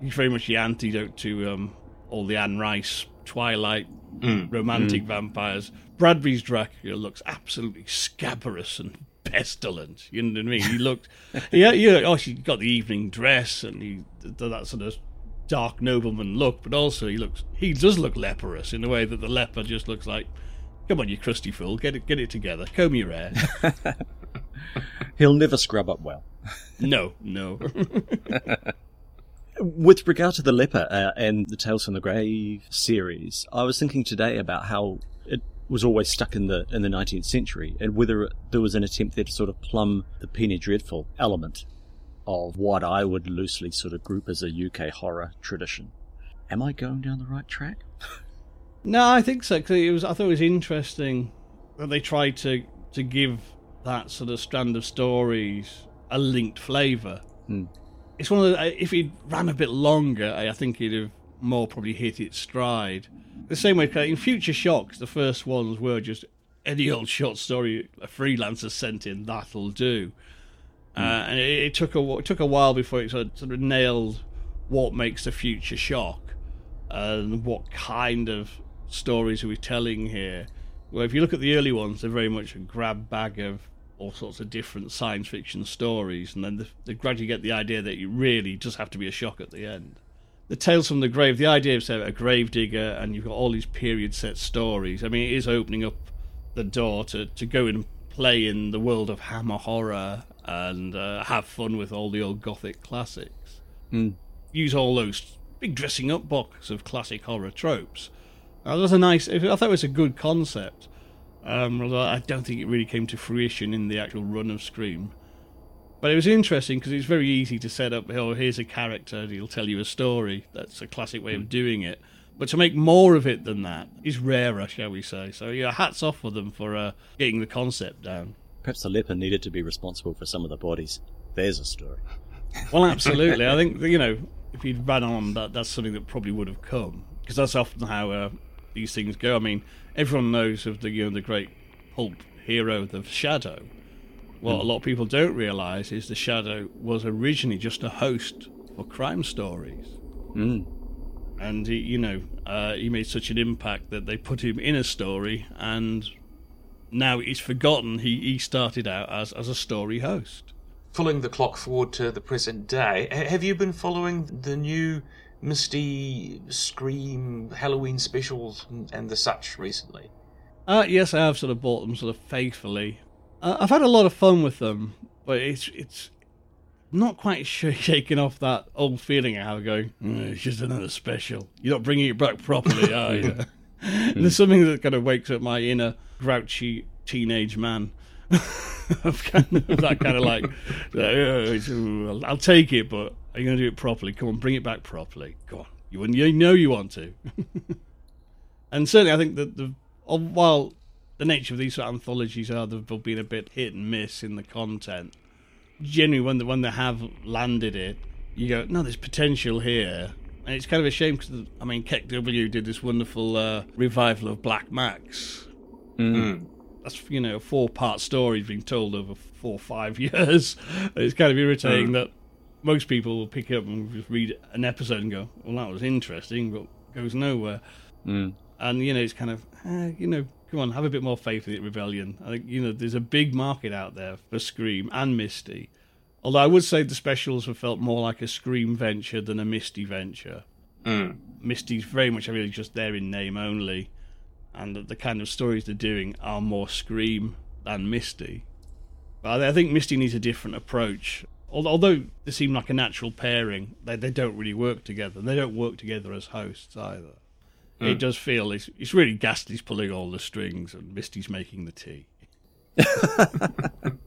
he's very much the antidote to um, all the Anne Rice Twilight romantic vampires. Bradbury's Dracula looks absolutely scabrous and pestilent. You know what I mean? He looked, [laughs] yeah, yeah. Oh, she got the evening dress and he that sort of dark nobleman look, but also he looks, he does look leprous in a way that the leper just looks like. Come on, you crusty fool, get it, get it together. Comb your hair. [laughs] He'll never scrub up well. no, no. [laughs] With regard to the leper uh, and the Tales from the Grave series, I was thinking today about how was always stuck in the in the 19th century, and whether there was an attempt there to sort of plumb the penny dreadful element of what I would loosely sort of group as a UK horror tradition. Am I going down the right track? [laughs] No, I think so. 'cause it was. I thought it was interesting that they tried to to give that sort of strand of stories a linked flavour. Hmm. It's one of the, if it ran a bit longer, I think it'd have more probably hit its stride. The same way in Future Shocks, the first ones were just any old short story a freelancer sent in that'll do. Uh, and it, it took a it took a while before it sort of, sort of nailed what makes a future shock and what kind of stories are we telling here. Well, if you look at the early ones, they're very much a grab bag of all sorts of different science fiction stories, and then they, they gradually get the idea that you really just have to be a shock at the end. The Tales from the Grave, the idea of say, a grave digger, and you've got all these period set stories. I mean, it is opening up the door to, to go and play in the world of hammer horror and uh, have fun with all the old gothic classics. Use all those big dressing up box of classic horror tropes. Uh, that was a nice. I thought it was a good concept. Um, although I don't think it really came to fruition in the actual run of Scream. But it was interesting because it's very easy to set up. Oh, here's a character; and he'll tell you a story. That's a classic way of doing it. But to make more of it than that is rarer, shall we say? So yeah, hats off for them for uh, getting the concept down. Perhaps the leper needed to be responsible for some of the bodies. There's a story. [laughs] Well, absolutely. I think you know if he'd ran on, that that's something that probably would have come because that's often how uh, these things go. I mean, everyone knows of the you know the great pulp hero, the Shadow. What a lot of people don't realise is the Shadow was originally just a host for crime stories. Mm. And, he, you know, uh, he made such an impact that they put him in a story, and now he's forgotten he, he started out as, as a story host. Pulling the clock forward to the present day, have you been following the new Misty Scream Halloween specials and- and the such recently? Uh, yes, I have sort of bought them sort of faithfully. Uh, I've had a lot of fun with them, but it's it's not quite [laughs] sh- shaking off that old feeling I have going, "Mm, it's just another special. You're not bringing it back properly, [laughs] are you? [laughs] There's something that kind of wakes up my inner grouchy teenage man. of kind of that kind of like, "Uh, uh, I'll take it, but are you going to do it properly? Come on, bring it back properly. Go on. You, you know you want to. and certainly, I think that the oh, while the nature of these sort of anthologies are they've been a bit hit and miss in the content. Generally, when they, when they have landed it, you go, no, there's potential here, and it's kind of a shame because I mean, Kek-W did this wonderful uh, revival of Black Max. That's you know a four part story being told over four or five [laughs] years. It's kind of irritating that most people will pick up and just read an episode and go, well, that was interesting, but goes nowhere. And you know, it's kind of, eh, you know, come on, have a bit more faith in it, Rebellion. I think you know, there's a big market out there for Scream and Misty. Although I would say the specials have felt more like a Scream venture than a Misty venture. Mm. Misty's very much, really, just there in name only, and the, kind of stories they're doing are more Scream than Misty. But I I think Misty needs a different approach. Although they seem like a natural pairing, they, they don't really work together. They don't work together as hosts either. It hmm. does feel it's, it's really Ghastly's pulling all the strings and Misty's making the tea. [laughs]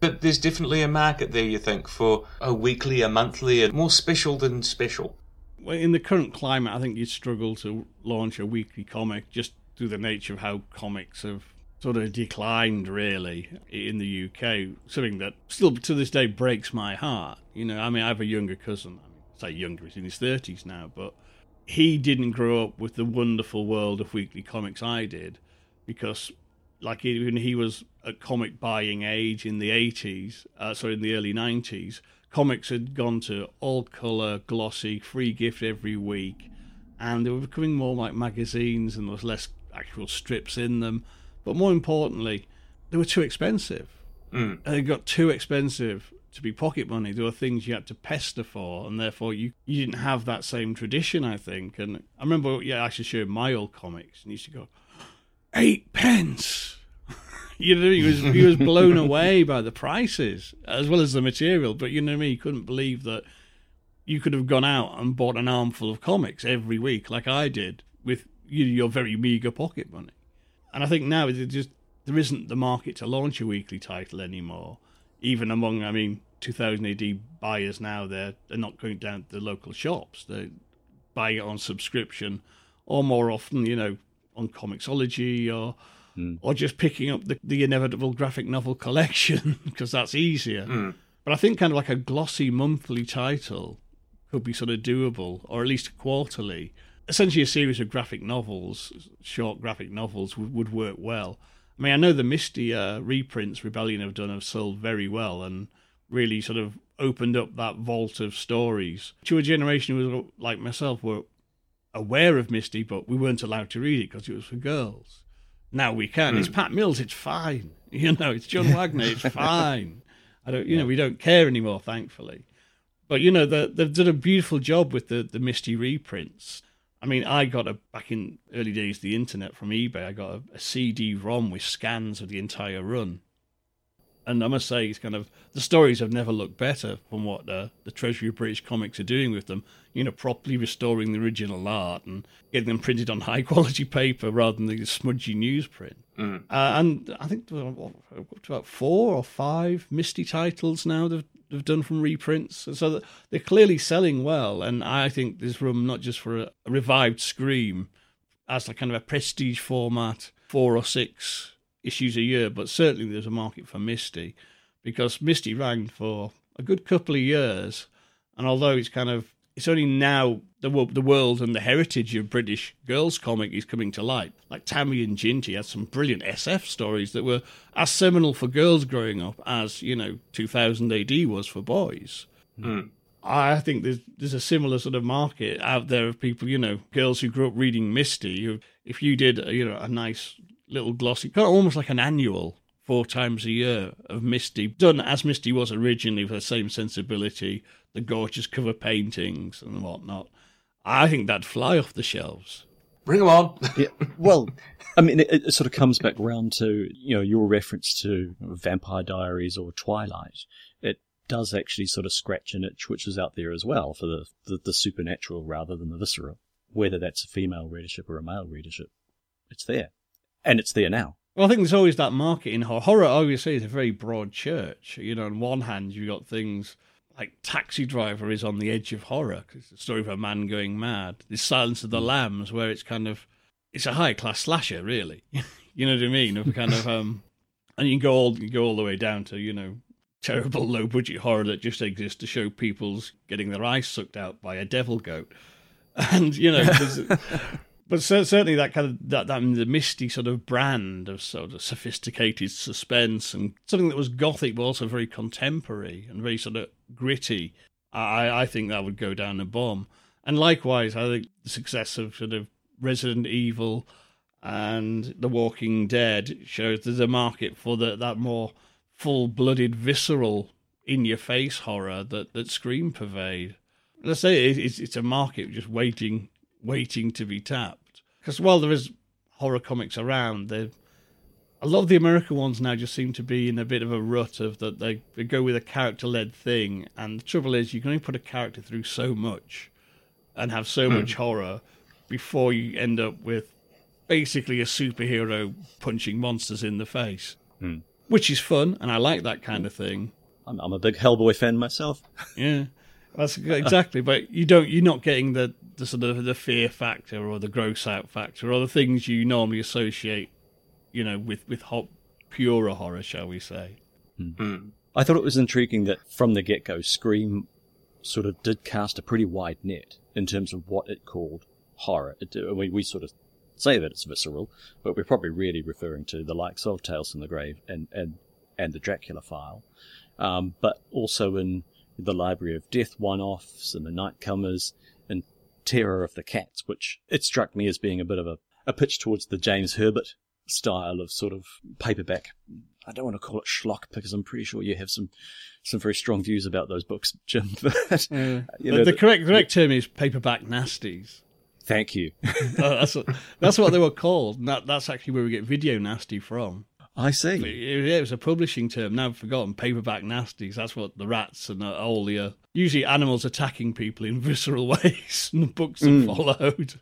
But there's definitely a market there, you think, for a weekly, a monthly, and more special than special. Well, in the current climate, I think you'd struggle to launch a weekly comic just through the nature of how comics have sort of declined, really, in the UK. Something that still to this day breaks my heart. You know, I mean, I have a younger cousin. I mean, say younger, he's in his 30s now, but he didn't grow up with the wonderful world of weekly comics I did because like even he was at comic buying age in the 80s, uh, sorry, in the early 90s, comics had gone to all color, glossy, free gift every week, and they were becoming more like magazines and there was less actual strips in them. But more importantly, they were too expensive. And they got too expensive to be pocket money. There were things you had to pester for, and therefore you, you didn't have that same tradition, I think. And I remember, yeah, I actually showed my old comics, and he used to go, eight pence. [laughs] you know, he was he was blown [laughs] away by the prices as well as the material. But you know me, he couldn't believe that you could have gone out and bought an armful of comics every week, like I did, with you know, your very meager pocket money. And I think now it just there isn't the market to launch a weekly title anymore. Even among, I mean, 2000 AD buyers now, they're they're not going down to the local shops. They're buying it on subscription, or more often, you know, on Comixology or hmm. or just picking up the, the inevitable graphic novel collection [laughs] because that's easier. Hmm. But I think kind of like a glossy monthly title could be sort of doable, or at least quarterly. Essentially, a series of graphic novels, short graphic novels, would, would work well. I mean, I know the Misty uh, reprints Rebellion have done have sold very well and really sort of opened up that vault of stories to a generation who was like myself were aware of Misty, but we weren't allowed to read it because it was for girls. Now we can. It's Pat Mills. It's fine. [laughs] You know, it's John Wagner. It's [laughs] fine. I don't. You know, we don't care anymore, thankfully. But you know, the, they've done a beautiful job with the the Misty reprints. I mean, I got a back in early days the internet from eBay. I got a, a CD-ROM with scans of the entire run, and I must say, it's kind of the stories have never looked better from what uh, the Treasury of British Comics are doing with them. You know, properly restoring the original art and getting them printed on [laughs] high quality paper rather than the smudgy newsprint. Uh, and I think there are, what, up to about four or five Misty titles now they've, they've done from reprints. And so they're clearly selling well. And I think there's room not just for a, a revived Scream as a kind of a prestige format, four or six issues a year, but certainly there's a market for Misty because Misty ran for a good couple of years. And although it's kind of it's only now the the world and the heritage of British girls comic is coming to light. Like Tammy and Jinty had some brilliant SF stories that were as seminal for girls growing up as you know 2000 AD was for boys. Hmm. Hmm. I think there's there's a similar sort of market out there of people, you know, girls who grew up reading Misty. Who, if you did, you know, a nice little glossy, kind of almost like an annual, four times a year of Misty, done as Misty was originally, with the same sensibility, the gorgeous cover paintings and whatnot. I think that'd fly off the shelves. Bring 'em on. Yeah, well, I mean, it, it sort of comes back round to you know your reference to Vampire Diaries or Twilight. It does actually sort of scratch an itch which is out there as well for the, the, the supernatural rather than the visceral. Whether that's a female readership or a male readership, it's there, and it's there now. Well, I think there's always that market in horror. Horror, obviously, is a very broad church. You know, on one hand, you've got things like Taxi Driver is on the edge of horror 'cause it's a story of a man going mad. The Silence of the Lambs, where it's kind of it's a high class slasher, really. [laughs] you know what I mean? Of kind of um, and you can go all you go all the way down to you know terrible [laughs] low budget horror that just exists to show people's getting their eyes sucked out by a devil goat, [laughs] and you know. But certainly that kind of that, that the misty sort of brand of sort of sophisticated suspense and something that was gothic but also very contemporary and very sort of gritty. I I think that would go down a bomb. And likewise, I think the success of sort of Resident Evil and The Walking Dead shows there's a market for the, that more full-blooded, visceral, in-your-face horror that that Scream pervade. Let's say it, it's it's a market just waiting waiting to be tapped. Because while there is horror comics around, a lot of the American ones now just seem to be in a bit of a rut of that they, they go with a character led thing, and the trouble is you can only put a character through so much and have so hmm. much horror before you end up with basically a superhero punching monsters in the face. Hmm. Which is fun, and I like that kind of thing. I'm, I'm a big Hellboy fan myself. Yeah, that's exactly. But you don't. You're not getting the the sort of the fear factor or the gross out factor or the things you normally associate, you know, with with hot, purer horror, shall we say? I thought it was intriguing that from the get go, Scream sort of did cast a pretty wide net in terms of what it called horror. It, we, we sort of say that it's visceral, but we're probably really referring to the likes of Tales from the Grave and, and, and the Dracula file. Um, but also in the Library of Death one offs and the Nightcomers and Terror of the Cats, which it struck me as being a bit of a, a pitch towards the James Herbert style of sort of paperback. I don't want to call it schlock because I'm pretty sure you have some some very strong views about those books, Jim. [laughs] But, you the, know, the correct correct term is paperback nasties. thank you. Uh, [laughs] that's what, that's what they were called. That, that's actually where we get video nasty from. I see. Yeah, it was a publishing term. Now I've forgotten. Paperback nasties. That's what the rats and uh, all the uh, usually animals attacking people in [laughs] visceral ways. and the books that followed.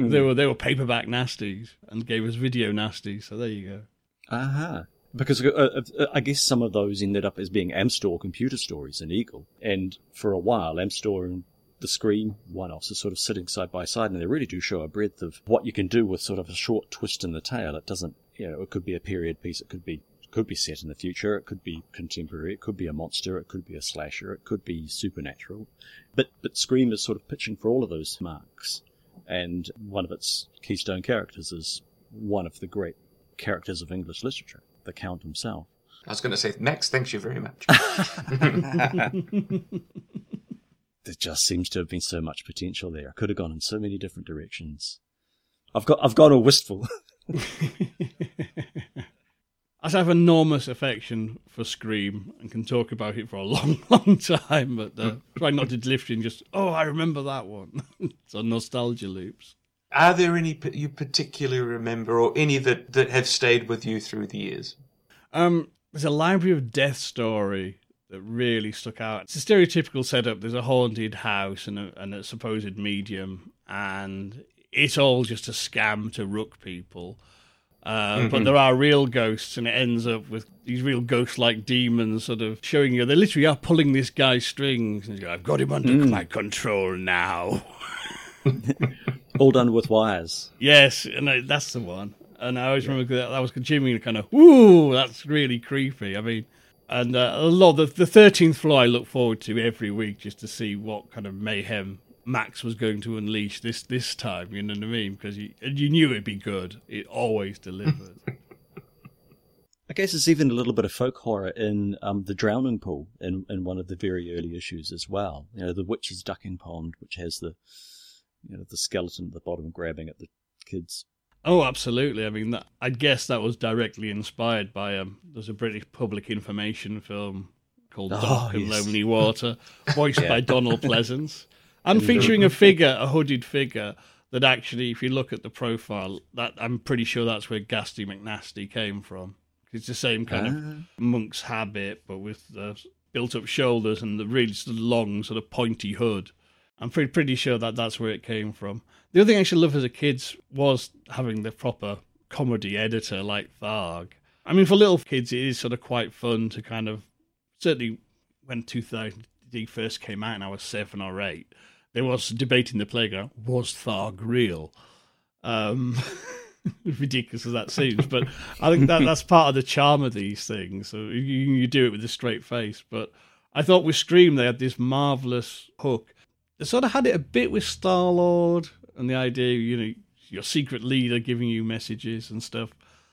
[laughs] they were they were paperback nasties and gave us video nasties. So there you go. Aha. Because uh, uh, I guess some of those ended up as being Amstor computer stories in Eagle. And for a while, Amstor and the Scream one-offs are sort of sitting side by side, and they really do show a breadth of what you can do with sort of a short twist in the tail. It doesn't, you know, it could be a period piece, it could be could be set in the future, it could be contemporary, it could be a monster, it could be a slasher, it could be supernatural. But but Scream is sort of pitching for all of those marks, and one of its keystone characters is one of the great characters of English literature, the Count himself. I was going to say, next, thank you very much. [laughs] There just seems to have been so much potential there. I could have gone in so many different directions. I've got I've gone all wistful. I have enormous affection for Scream and can talk about it for a [laughs] long, long time, but uh, try not to drift in just, oh, I remember that one. [laughs] so nostalgia loops. Are there any you particularly remember, or any that, that have stayed with you through the years? Um, there's a Library of Death story that really stuck out. It's a stereotypical setup. There's a haunted house and a, and a supposed medium, and it's all just a scam to rook people. Uh, But there are real ghosts, and it ends up with these real ghost-like demons sort of showing you they literally are pulling this guy's strings. And you go, I've got him under my control now. [laughs] all done with wires. Yes, and I, that's the one. And I always remember that, that was continuing to kind of, ooh, that's really creepy. I mean, And uh, a lot of the, the 13th floor I look forward to every week just to see what kind of mayhem Max was going to unleash this this time, you know what I mean? Because you, and you knew it'd be good. It always delivered. [laughs] I guess there's even a little bit of folk horror in um, the drowning pool in, in one of the very early issues as well. You know, the witch's ducking pond, which has the you know the skeleton at the bottom grabbing at the kids. Oh, absolutely. I mean, that, I guess that was directly inspired by um. There's a British public information film called Oh, Dark and yes. Lonely Water, [laughs] voiced by Donald Pleasence, and featuring a figure, a hooded figure that actually, if you look at the profile, that I'm pretty sure that's where Ghastly McNasty came from. It's the same kind of monk's habit, but with uh, built-up shoulders and the really sort of long, sort of pointy hood. I'm pretty pretty sure that that's where it came from. The other thing I actually loved as a kid was having the proper comedy editor like Tharg. I mean, for little kids, it is sort of quite fun to kind of certainly when 2000 AD first came out and I was seven or eight, there was debate in the playground: was Tharg real? Um, [laughs] ridiculous as that seems, but I think that that's part of the charm of these things. So you, you do it with a straight face. But I thought with Scream they had this marvelous hook. They sort of had it a bit with Star Lord and the idea, you know, your secret leader giving you messages and stuff.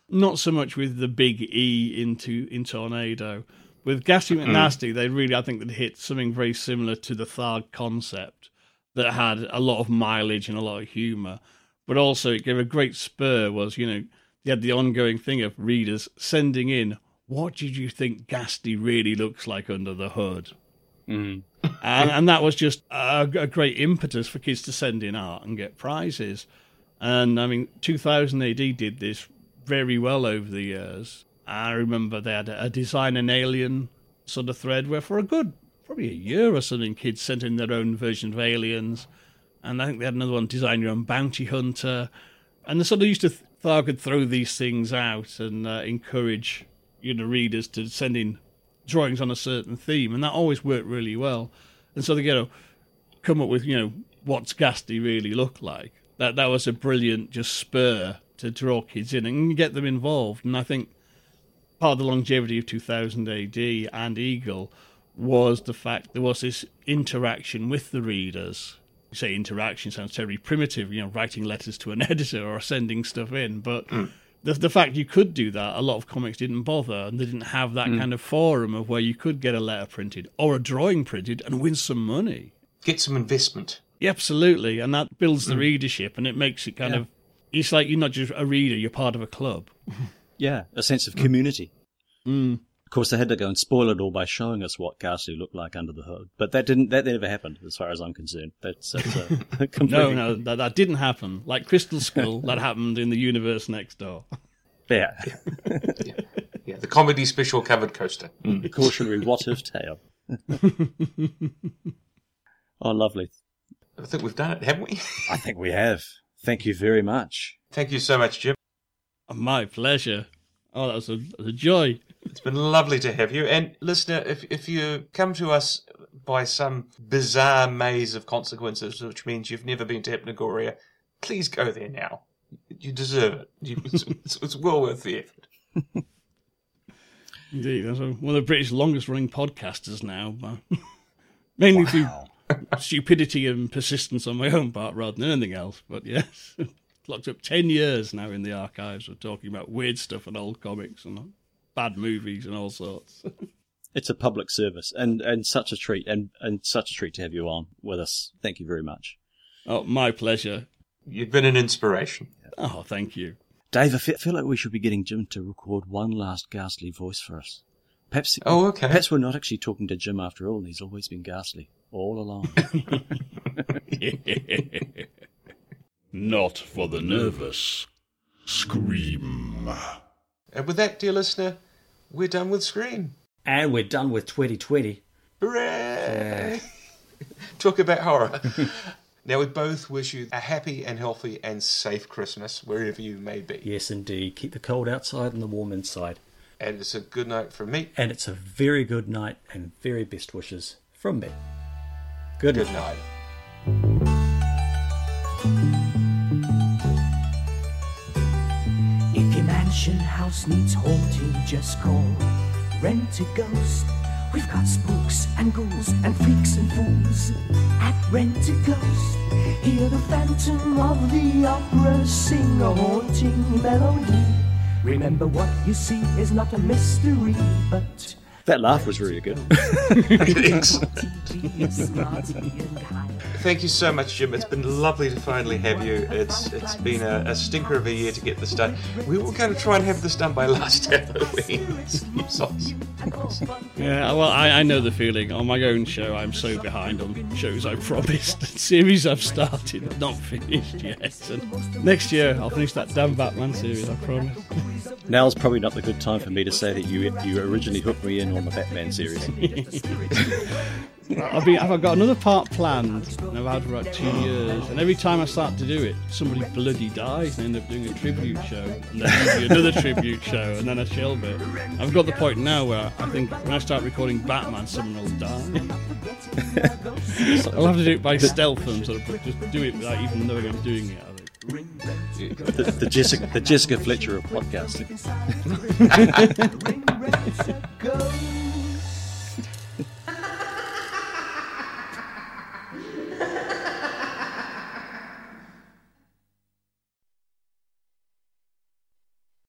Not so much with the big E into in Tornado. With Ghastly McNasty, they really, I think, that hit something very similar to the Tharg concept that had a lot of mileage and a lot of humour, but also it gave a great spur. Was you know, you had the ongoing thing of readers sending in, "What did you think Ghastly really looks like under the hood?" Mm. and, and that was just a, a great impetus for kids to send in art and get prizes. And I mean, 2000 AD did this very well over the years. I remember they had a, a design an alien sort of thread where for a good probably a year or something, kids sent in their own version of aliens. And I think they had another one, design your own bounty hunter. And they sort of used to Tharg could throw these things out and uh, encourage you know readers to send in drawings on a certain theme, and that always worked really well. And so they you know come up with you know what's Ghastly really look like. That that was a brilliant just spur to draw kids in and get them involved. And I think part of the longevity of 2000 AD and Eagle was the fact there was this interaction with the readers. You say interaction sounds terribly primitive, you know, writing letters to an [laughs] editor or sending stuff in, but hmm. the, the fact you could do that, a lot of comics didn't bother, and they didn't have that hmm. kind of forum of where you could get a letter printed or a drawing printed and win some money. Get some investment. Yeah, absolutely, and that builds the hmm. readership, and it makes it kind of. It's like you're not just a reader; you're part of a club. [laughs] Yeah, a sense of community. Mm. Of course, they had to go and spoil it all by showing us what Ghastly looked like under the hood, but that didn't. That never happened, as far as I'm concerned. That's, that's uh, [laughs] [laughs] completely. No, no, that, that didn't happen. Like Crystal Skull, that happened in the universe next door. Yeah, Yeah, [laughs] yeah. the comedy special covered coaster. the cautionary what if tale. oh, lovely. I think we've done it, haven't we? I think we have. Thank you very much. Thank you so much, Jim. My pleasure. Oh, that was a, a joy. It's been lovely to have you. And listener, if if you come to us by some bizarre maze of consequences, which means you've never been to Hypnogoria, please go there now. You deserve it. You, it's, it's, it's well worth the effort. [laughs] Indeed, that's one of the British longest running podcasters now. [laughs] Mainly through [laughs] stupidity and persistence on my own part rather than anything else. But yes, locked up 10 years now in the archives of talking about weird stuff and old comics and bad movies and all sorts. [laughs] It's a public service, and, and such a treat, and, and such a treat to have you on with us. Thank you very much, oh, my pleasure. You've been an inspiration. Oh, thank you. Dave. I feel like we should be getting Jim to record one last ghastly voice for us. Perhaps. Oh, okay. Perhaps we're not actually talking to Jim after all. and He's always been ghastly all along. [laughs] Not for the nervous. Scream. Uh, and with that, dear listener, we're done with Scream. and we're done with 2020. Hooray! [laughs] Talk about horror. [laughs] now, we both wish you a happy and healthy and safe Christmas, wherever you may be. Yes, indeed. Keep the cold outside and the warm inside. And it's a good night from me. And it's a very good night and very best wishes from me. Good, Good night. night. Mansion house needs haunting, just call Rent a Ghost. We've got spooks and ghouls and freaks and fools at Rent a Ghost. Hear the Phantom of the Opera sing a haunting melody. Remember what you see is not a mystery, but That laugh was really good. [laughs] Thank you so much, Jim. It's been lovely to finally have you. It's it's been a, a stinker of a year to get this done. We were going to try and have this done by last [laughs] Halloween. Yeah, well, I, I know the feeling. On my own show, I'm so behind on shows I promised, and series I've started, not finished yet. And next year, I'll finish that damn Batman series, I promise. Now's probably not the good time for me to say that you you originally hooked me in on the Batman series. [laughs] I've, been, I've got another part planned, and I've had for about two years. And every time I start to do it, somebody bloody dies, and I end up doing a tribute show, and then do another tribute show, and then a shelve it. I've got the point now where I think when I start recording Batman, someone will die. [laughs] I'll have to do it by stealth and sort of just do it without even knowing I'm doing it. The, the Jessica the Jessica Fletcher of podcasting. [laughs] [laughs]